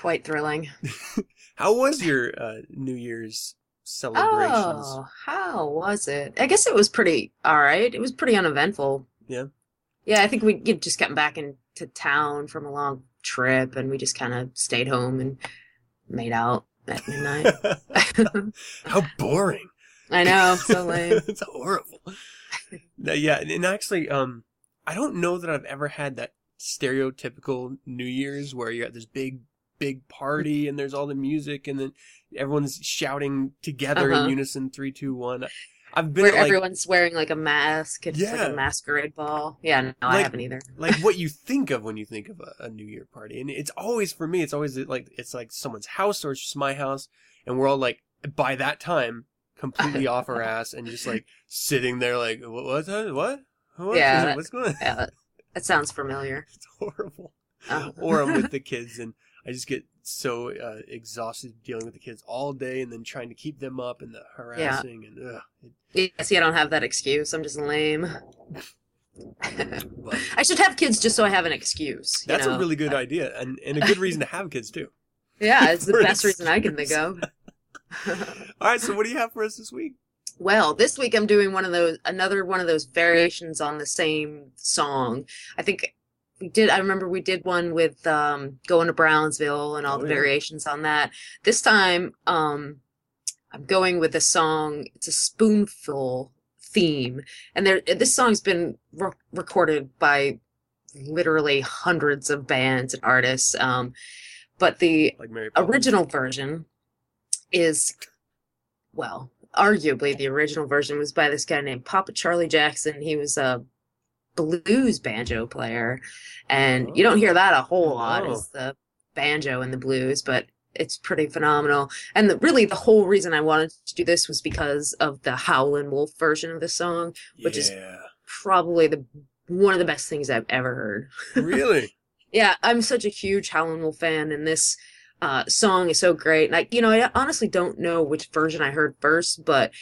Quite thrilling. [laughs] How was your uh, New Year's celebrations? Oh, how was it? I guess it was pretty all right. It was pretty uneventful. Yeah. Yeah, I think we just gotten back into town from a long trip, and we just kind of stayed home and made out at midnight. [laughs] How boring. [laughs] I know, so lame. [laughs] it's horrible. Yeah, and actually, um, I don't know that I've ever had that stereotypical New Year's where you're at this big, big party and there's all the music and then everyone's shouting together Uh-huh. in unison, three, two, one. I've been Where like, everyone's wearing like a mask. It's like Yeah. a masquerade ball. Yeah, no, I haven't either. like what you [laughs] think of when you think of a, a New Year party, and it's always for me. It's always like it's like someone's house or it's just my house, and we're all like by that time completely off our [laughs] ass and just like sitting there like what that? what what Yeah. what's going on? Yeah, that, sounds familiar. [laughs] It's horrible. Uh, Or I'm with the kids and I just get so uh, exhausted dealing with the kids all day and then trying to keep them up and the harassing and ugh. It, Yeah, see, I don't have that excuse. I'm just lame. but [laughs] I should have kids just so I have an excuse. you that's know? a really good idea and, and a good reason to have kids too. [laughs] yeah. It's the [laughs] best reason I can think of. All right, so what do you have for us this week? Well, this week I'm doing one of those, another one of those variations on the same song. I think we did, I remember we did one with um, Going to Brownsville and all Oh, the yeah. variations on that. This time, um, I'm going with a song, it's a spoonful theme. And there, this song's been re- recorded by literally hundreds of bands and artists. Um, but the Like original version is well arguably the original version was by this guy named papa charlie jackson he was a blues banjo player and you don't hear that a whole lot Oh. is the banjo and the blues but it's pretty phenomenal and the, really the whole reason i wanted to do this was because of the howlin' wolf version of the song which is- probably the one of the best things i've ever heard [laughs] really? yeah, I'm such a huge Howlin' Wolf fan, and this uh, song is so great. And I, you know, I honestly don't know which version I heard first, but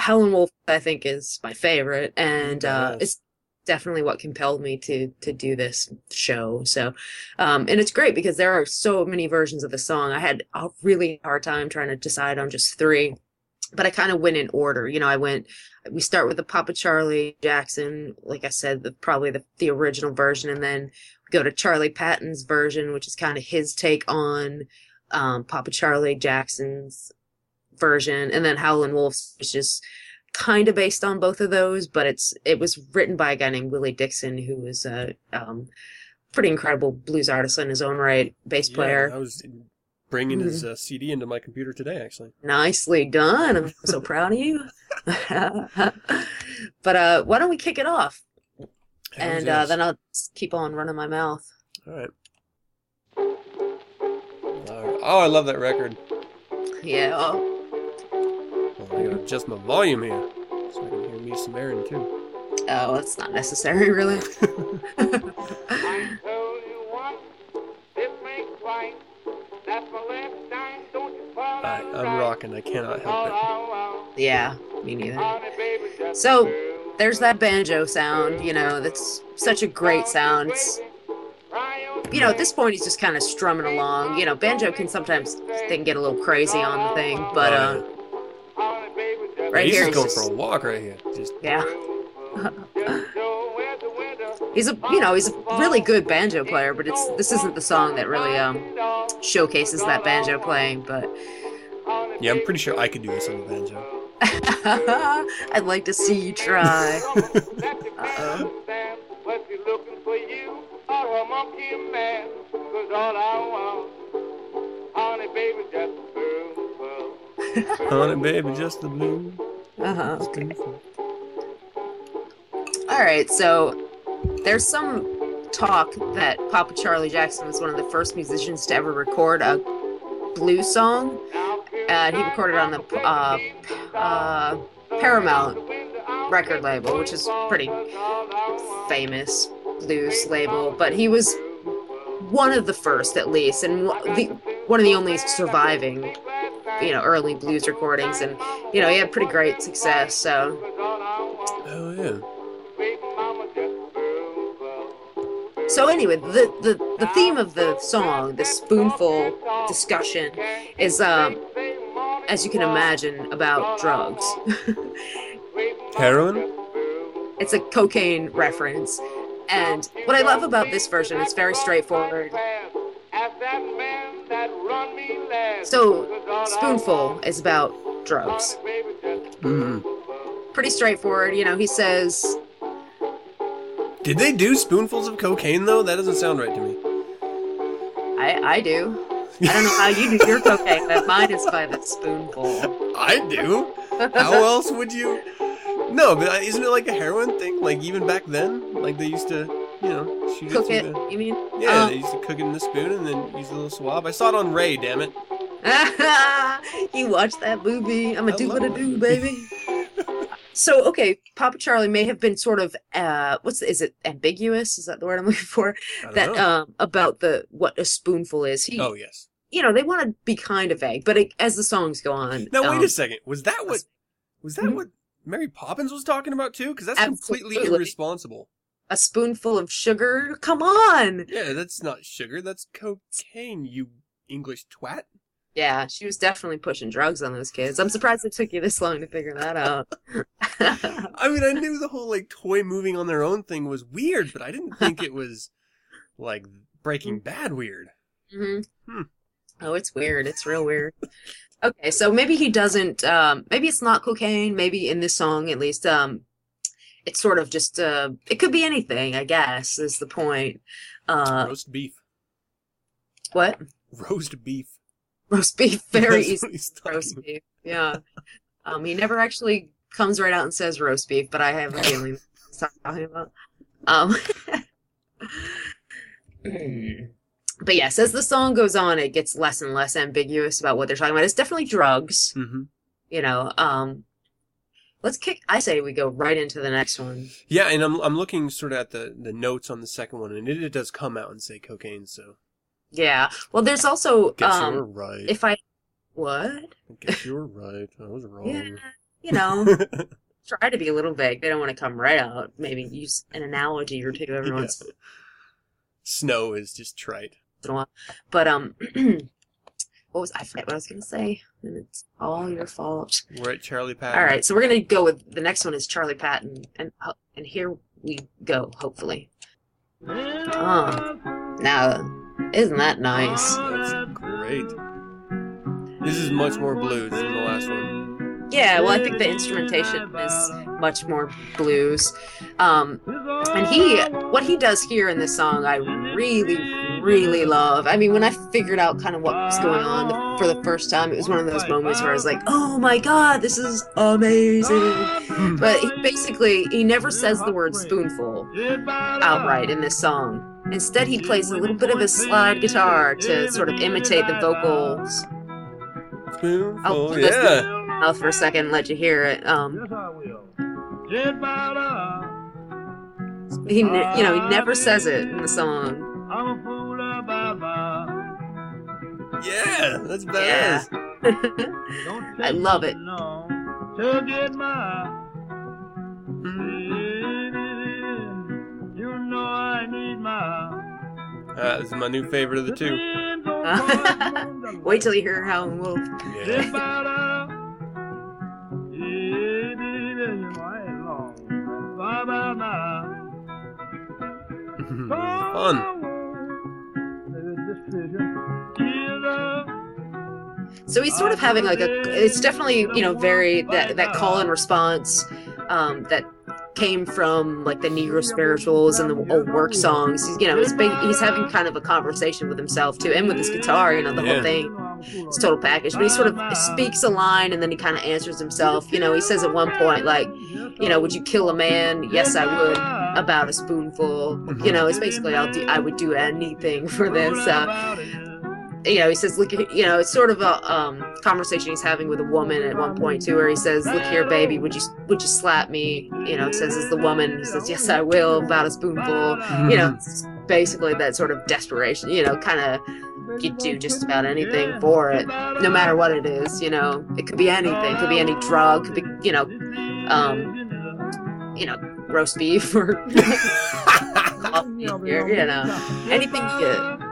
Howlin' Wolf, I think, is my favorite, and uh, Yes. it's definitely what compelled me to to do this show. So, um, and it's great because there are so many versions of the song. I had a really hard time trying to decide on just three. But I kind of went in order. You know, I went, we start with the Papa Charlie Jackson, like I said, the, probably the, the original version, and then we go to Charlie Patton's version, which is kind of his take on um, Papa Charlie Jackson's version, and then Howlin' Wolf's, which is kind of based on both of those, but it's it was written by a guy named Willie Dixon, who was a um, pretty incredible blues artist in his own right, bass Yeah, player. I was bringing his Mm-hmm. uh, CD into my computer today, actually. Nicely done. I'm so [laughs] proud of you. [laughs] but uh, why don't we kick it off? and uh, then I'll keep on running my mouth. All right. All right. Oh, I love that record. Yeah. Oh, I gotta adjust my volume here so I can hear me some Aaron too. Oh, that's not necessary, really. [laughs] I told you once, this makes twice. That's my last time, don't you fall I, out I'm right. rocking. I cannot help it. Oh, yeah, me neither. oh, honey, baby, just So. There's that banjo sound, you know, that's such a great sound. It's, you know, at this point, he's just kind of strumming along. You know, banjo can sometimes they can get a little crazy on the thing, but uh, Honey, baby, just right he's here just going he's for a walk right here. Just yeah. just go where the winter He's a, you know, he's a really good banjo player, but it's this isn't the song that really um showcases that banjo playing. But yeah, I'm pretty sure I could do this on the banjo. [laughs] I'd like to see you try. [laughs] Uh-oh. Must be looking for you or a monkey man. Cause all I want, honey, baby, just a girl. [laughs] Honey, baby, just the blue. Uh-huh. Okay. All right, so there's some talk that Papa Charlie Jackson was one of the first musicians to ever record a blues song. Uh, he recorded on the uh, uh, Paramount record label, which is pretty famous blues label. But he was one of the first, at least, and the, one of the only surviving, you know, early blues recordings. And you know, he had pretty great success. So Oh yeah. So anyway, the, the, the theme of the song, the spoonful discussion, is um, as you can imagine, about drugs. [laughs] Heroin. it's a cocaine reference. And what I love about this version, it's very straightforward. So, Spoonful is about drugs. Mm. Pretty straightforward. You know, he says, Did they do spoonfuls of cocaine though? That doesn't sound right to me. I, I do. I don't know how you do your cocaine, but mine is by the spoonful. I do. How [laughs] else would you? No, but uh, isn't it like a heroin thing? Like even back then, like they used to, you know, shoot Cook it. it, the- you mean? Yeah, Uh, they used to cook it in the spoon and then use a little swab. I saw it on Ray. Damn it. [laughs] you watch that movie? I'm a do what I do, baby. [laughs] So okay, Papa Charlie may have been sort of uh what's is it ambiguous? Is that the word I'm looking for? That know. um about the what a spoonful is. He oh yes. you know, they want to be kind of vague, but it, as the songs go on. Now wait um, a second. Was that what? Was that Mhm. what Mary Poppins was talking about too? Because that's completely irresponsible. a spoonful of sugar? Come on. Yeah, that's not sugar. That's cocaine. You English twat. Yeah, she was definitely pushing drugs on those kids. I'm surprised it took you this long to figure that out. [laughs] I mean, I knew the whole like toy moving on their own thing was weird, but I didn't think it was like Breaking Bad weird. hmm Hmm. Oh, it's weird. It's real weird. Okay, so maybe he doesn't. Um, maybe it's not cocaine. Maybe in this song, at least, um, it's sort of just. Uh, it could be anything. I guess is the point. Uh, Roast beef. what Roast beef. Roast beef? [laughs] Very easy. roast about. beef. Yeah. Um, he never actually comes right out and says roast beef, but I have a feeling that's he's talking about. Um, [laughs] but yes, as the song goes on, it gets less and less ambiguous about what they're talking about. It's definitely drugs, Mhm. you know. Um, let's kick. I say we go right into the next one. Yeah, and I'm I'm looking sort of at the the notes on the second one, and it, it does come out and say cocaine. So Yeah. Well, there's also guess you were um, right. if I what? guess you were right. I was [laughs] wrong. Yeah, you know. [laughs] try to be a little vague. They don't want to come right out. Maybe use an analogy or two every Yeah. once Snow is just trite. in a while. But um, [clears throat] what was I forget what I was gonna say? And it's all your fault. We're at Charlie Patton. All right, so we're gonna go with the next one is Charlie Patton, and and here we go. Hopefully. Oh, now isn't that nice? That's great. This is much more blues than the last one. Yeah, well, I think the instrumentation is much more blues. Um, and he, what he does here in this song, I really, really love. I mean, when I figured out kind of what was going on for the first time, it was one of those moments where I was like, "Oh my god, this is amazing!" But he basically, he never says the word spoonful outright in this song. Instead, he plays a little bit of a slide guitar to sort of imitate the vocals. I'll put Oh, yeah. this mouth for a second and let you hear it. Um, he, ne- you know, he never says it in the song. Yeah, that's Yeah. [laughs] I love it. Uh, this is my new favorite of the two. [laughs] Wait till you hear Howlin' Wolf. Yeah. Fun. So he's sort of having like a. It's definitely you know very that that call and response um, that came from like the Negro spirituals and the old work songs. He's, you know, he's he's having kind of a conversation with himself too, and with his guitar. You know, the Yeah. whole thing. It's total package. But he sort of speaks a line and then he kind of answers himself. You know, he says at one point like, you know, would you kill a man? Yes, I would. About a spoonful. You know, it's basically I'll do. I would do anything for this. Uh, you know, he says, look, you know, it's sort of a um, conversation he's having with a woman at one point too, where he says, look here, baby, would you would you slap me? You know, says as the woman, he says, yes, I will, about a spoonful. You know, it's basically that sort of desperation. You know, kind of you do just about anything for it, no matter what it is. You know, it could be anything, it could be any drug, could be, you know, um, you know, roast beef or [laughs] [laughs] you know, anything you get.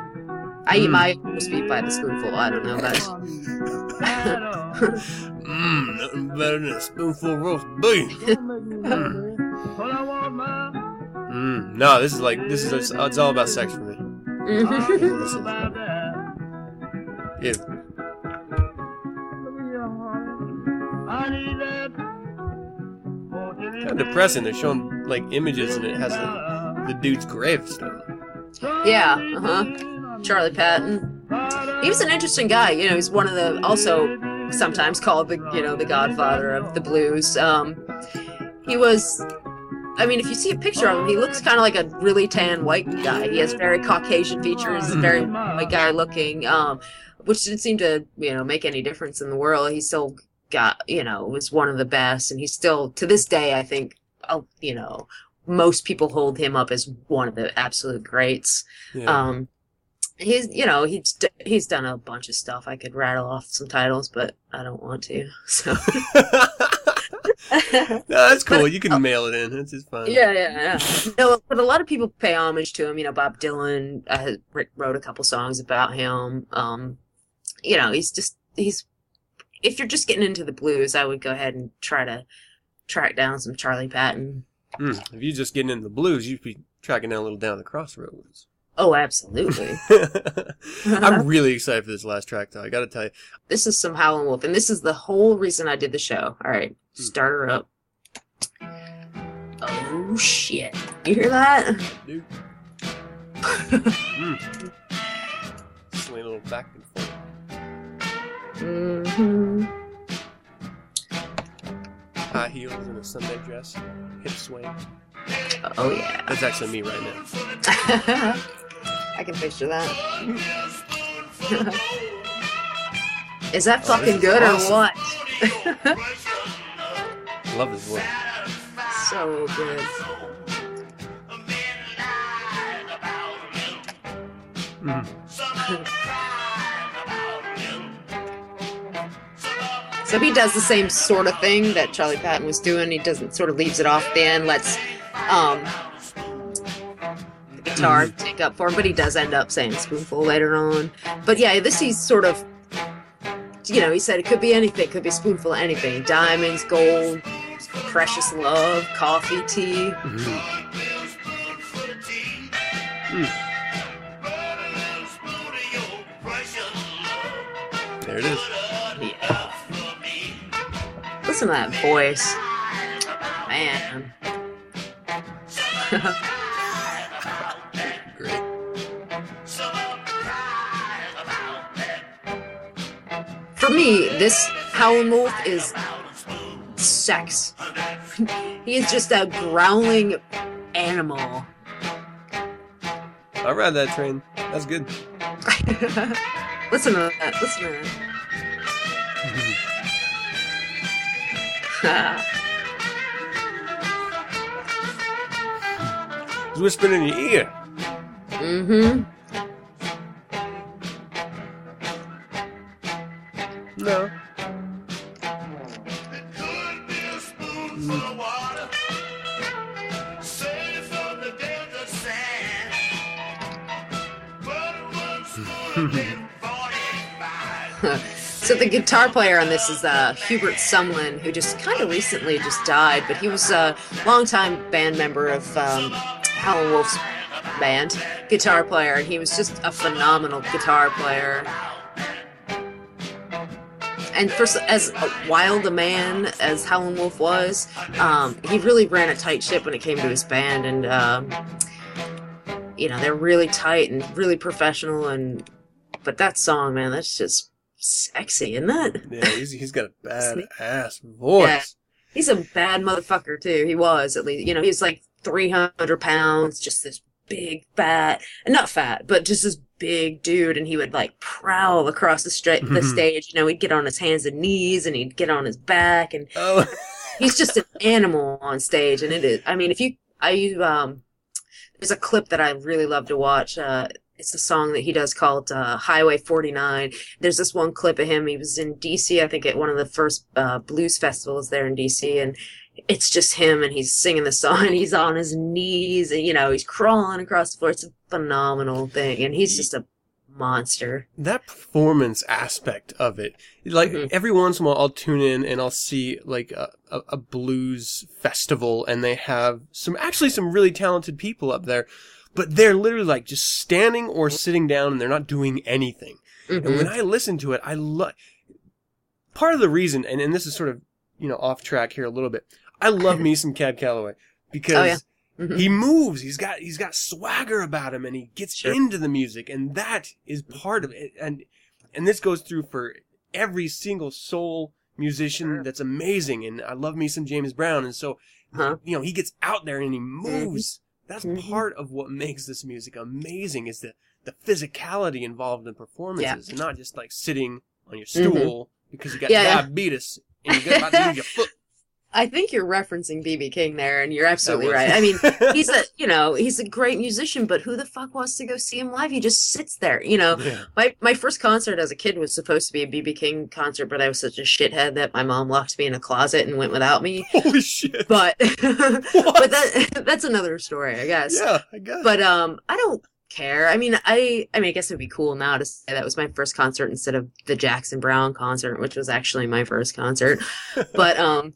I eat my roast beef by the spoonful. I don't know about Mmm, [laughs] nothing better than a spoonful of roast beef. Mmm, [laughs] no, this is like this is it's all about sex for me. [laughs] This is- yeah. Kind of depressing. They're showing like images and it has the, the dude's gravestone. yeah, uh huh. Charlie Patton. He was an interesting guy. You know, he's one of the also sometimes called the you know the Godfather of the blues. Um, he was. I mean, if you see a picture of him, he looks kind of like a really tan white guy. He has very Caucasian features, very white guy looking, um, which didn't seem to, you know, make any difference in the world. He still got you know was one of the best, and he's still to this day I think you know most people hold him up as one of the absolute greats. Yeah. Um, he's you know he's he's done a bunch of stuff. I could rattle off some titles, but I don't want to. [laughs] So [laughs] no, that's cool. You can mail it in. It's just fun. yeah, yeah, yeah. No, but a lot of people pay homage to him. You know, Bob Dylan uh, wr- wrote a couple songs about him. Um, you know, he's just he's. If you're just getting into the blues, I would go ahead and try to track down some Charlie Patton. Mm, if you're just getting into the blues, you'd be tracking down a little down the crossroads. Oh, absolutely. [laughs] [laughs] I'm really excited for this last track, though. I got to tell you. this is some Howlin' Wolf, and this is the whole reason I did the show. All right, start her up. Oh shit! You hear that? Dude. [laughs] mm. Swing a little back and forth. hmm High heels and a Sunday dress. Hip swing. Oh yeah. That's actually me right now. I can picture that. [laughs] is that Oh, fucking [laughs] this good awesome. or what? Love his voice. so good. Mhm. [laughs] So he does the same sort of thing that Charlie Patton was doing. He doesn't sort of leaves it off at the end, lets um, guitar Mm-hmm. take up for him, but he does end up saying spoonful later on. But yeah, this he's sort of, you know, he said it could be anything, it could be a spoonful of anything diamonds, gold, precious love, coffee, tea. Mhm. There it is. Yeah. Listen to that voice. Man. [laughs] For me, this Wolf is sex. [laughs] he is just a growling animal. I ride that train. That's good. [laughs] listen to that. Listen to that. [laughs] He's whispering in your ear. mm-hmm. [laughs] So the guitar player on this is uh, Hubert Sumlin, who just kind of recently just died, but he was a longtime band member of um, Howlin' Wolf's band, guitar player, and he was just a phenomenal guitar player. And for as wild a man as Howlin' Wolf was, um, he really ran a tight ship when it came to his band, and um, you know they're really tight and really professional. And but that song, man, that's just sexy, isn't it? Yeah, he's, he's got a [laughs] bad ass voice. He's a bad motherfucker too. He was at least, you know, he's like three hundred pounds, just this big fat, not fat, but just this big dude. And he would like prowl across the straight the Mhm. stage. You know, he'd get on his hands and knees, and he'd get on his back, and Oh, [laughs] he's just an animal on stage. And it is. I mean, if you, I um, there's a clip that I really love to watch. Uh, it's a song that he does called uh, Highway 49. There's this one clip of him. He was in DC, I think, at one of the first uh, blues festivals there in DC, and it's just him, and he's singing the song, and he's on his knees, and you know, he's crawling across the floor. It's a phenomenal thing, and he's just a monster. that performance aspect of it. Like Mhm. every once in a while, I'll tune in and I'll see like a, a, a blues festival, and they have some actually some really talented people up there, but they're literally like just standing or sitting down, and they're not doing anything. And Mhm. when I listen to it, I love. Part of the reason, and, and this is sort of you know off track here a little bit. I love [laughs] me some Cab Calloway because Oh, yeah. Mhm. he moves. He's got he's got swagger about him, and he gets Sure. into the music, and that is part of it. And and this goes through for every single soul musician that's amazing. And I love me some James Brown, and so Huh? you know he gets out there and he moves. That's Mhm. part of what makes this music amazing is the the physicality involved in performances, and not just like sitting on your stool because you got Mm-hmm. Yeah, yeah. diabetes and you're good about to lose your [laughs] foot. I think you're referencing BB King there, and you're absolutely right. I mean, [laughs] he's a you know he's a great musician, but who the fuck wants to go see him live? He just sits there, you know. Yeah. My my first concert as a kid was supposed to be a BB King concert, but I was such a shithead that my mom locked me in a closet and went without me. [laughs] Holy shit. But [laughs] but that that's another story, I guess. yeah, I guess. But um, I don't care. I mean, I I mean, I guess it'd be cool now to say that was my first concert instead of the Jackson Browne concert, which was actually my first concert. but um,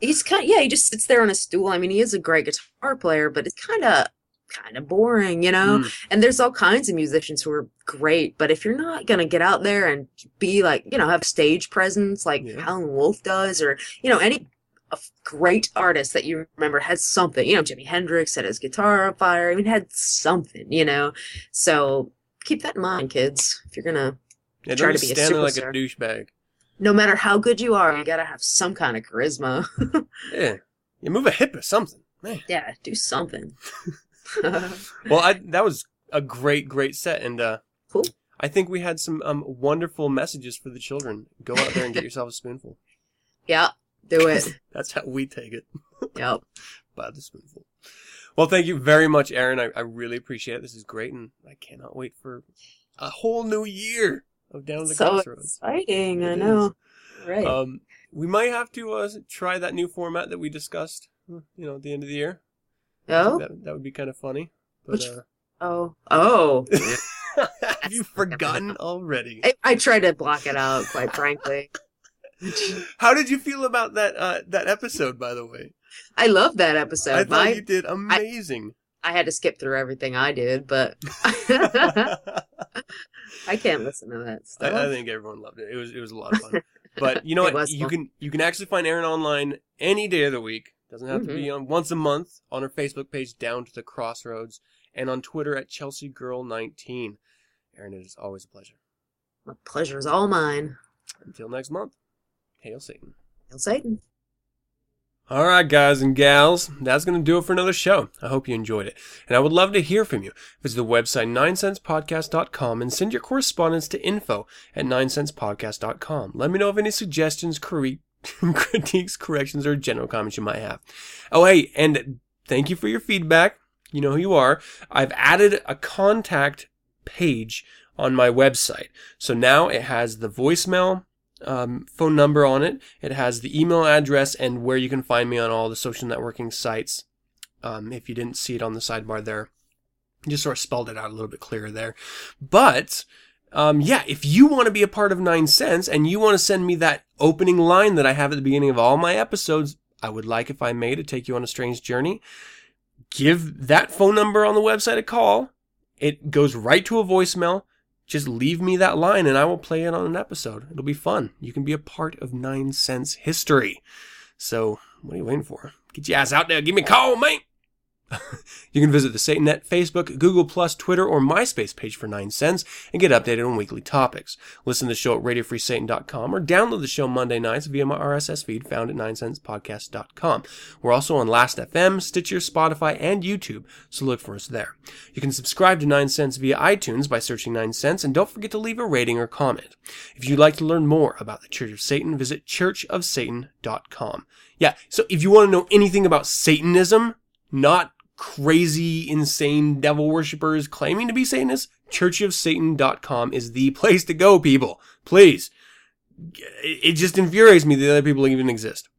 he's kind of, yeah, he just sits there on a stool. I mean, he is a great guitar player, but it's kind of kind of boring, you know. Mm. And there's all kinds of musicians who are great, but if you're not gonna get out there and be like, you know, have stage presence like Yeah. Howlin' Wolf does, or you know, any great artist that you remember had something. You know, Jimi Hendrix had his guitar on fire. I mean, had something. You know, so keep that in mind, kids. If you're gonna, yeah, try to be a stand there like a douchebag. No matter how good you are, you gotta have some kind of charisma. [laughs] Yeah. You move a hip or something. Man. yeah, do something. [laughs] [laughs] Well, I, that was a great, great set, and uh, Cool. I think we had some um, wonderful messages for the children. Go out there and get yourself a spoonful. yeah, do it. That's how we take it Yep. by the spoonful. Well, thank you very much, Erin. I, I really appreciate it. This is great, and I cannot wait for a whole new year of Down the So Crossroads. exciting. I It know. Right. Um, we might have to uh, try that new format that we discussed. You know, at the end of the year. oh. That, that would be kind of funny. But Which- uh, Oh. Oh. [laughs] have you forgotten already? I, I try to block it out, quite frankly. [laughs] How did you feel about that uh, that episode? By the way, I love that episode. I thought My, you did amazing. I had to skip through everything I did, but [laughs] I can't listen to that stuff. I, I think everyone loved it. It was it was a lot of fun. [laughs] But you know what? You fun. can you can actually find Erin online any day of the week. Doesn't have to be Mm-hmm. on once a month on her Facebook page, Down to the Crossroads, and on Twitter at Chelsea Girl 19 Erin, it is always a pleasure. My pleasure is all mine. Until next month, hail Satan. Hail Satan. All right, guys and gals, that's going to do it for another show. I hope you enjoyed it. And I would love to hear from you. Visit the website 9sinspodcast.com and send your correspondence to info at 9sinspodcast.com. Let me know of any suggestions, [laughs] critiques, corrections, or general comments you might have. Oh, hey, and thank you for your feedback. You know who you are. I've added a contact page on my website. So now it has the voicemail um, phone number on it. It has the email address and where you can find me on all the social networking sites. Um, if you didn't see it on the sidebar there, just sort of spelled it out a little bit clearer there. But um, yeah, if you want to be a part of Nine Sins and you want to send me that opening line that I have at the beginning of all my episodes, I would like if I may to take you on a strange journey. Give that phone number on the website a call. It goes right to a voicemail just leave me that line and I will play it on an episode. It'll be fun. You can be a part of Nine Sins history. So, what are you waiting for? Get your ass out there. Give me a call, mate. [laughs] you can visit the SatanNet Facebook, Google Plus, Twitter, or MySpace page for 9 Sins and get updated on weekly topics. Listen to the show at RadioFreeSatan.com or download the show Monday nights via my RSS feed found at 9sinspodcast.com. We're also on Last.fm, Stitcher, Spotify, and YouTube, so look for us there. You can subscribe to 9 Sins via iTunes by searching 9 Sins, and don't forget to leave a rating or comment. If you'd like to learn more about the Church of Satan, visit churchofsatan.com. Yeah, so if you want to know anything about Satanism, not crazy, insane devil worshippers claiming to be Satanists, churchofsatan.com is the place to go, people. Please. It just infuriates me that other people even exist.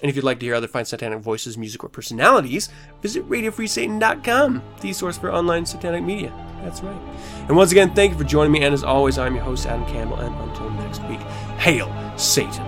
And if you'd like to hear other fine satanic voices, music, or personalities, visit RadioFreeSatan.com, the source for online satanic media. That's right. And once again, thank you for joining me. And as always, I'm your host, Adam Campbell. And until next week, hail Satan.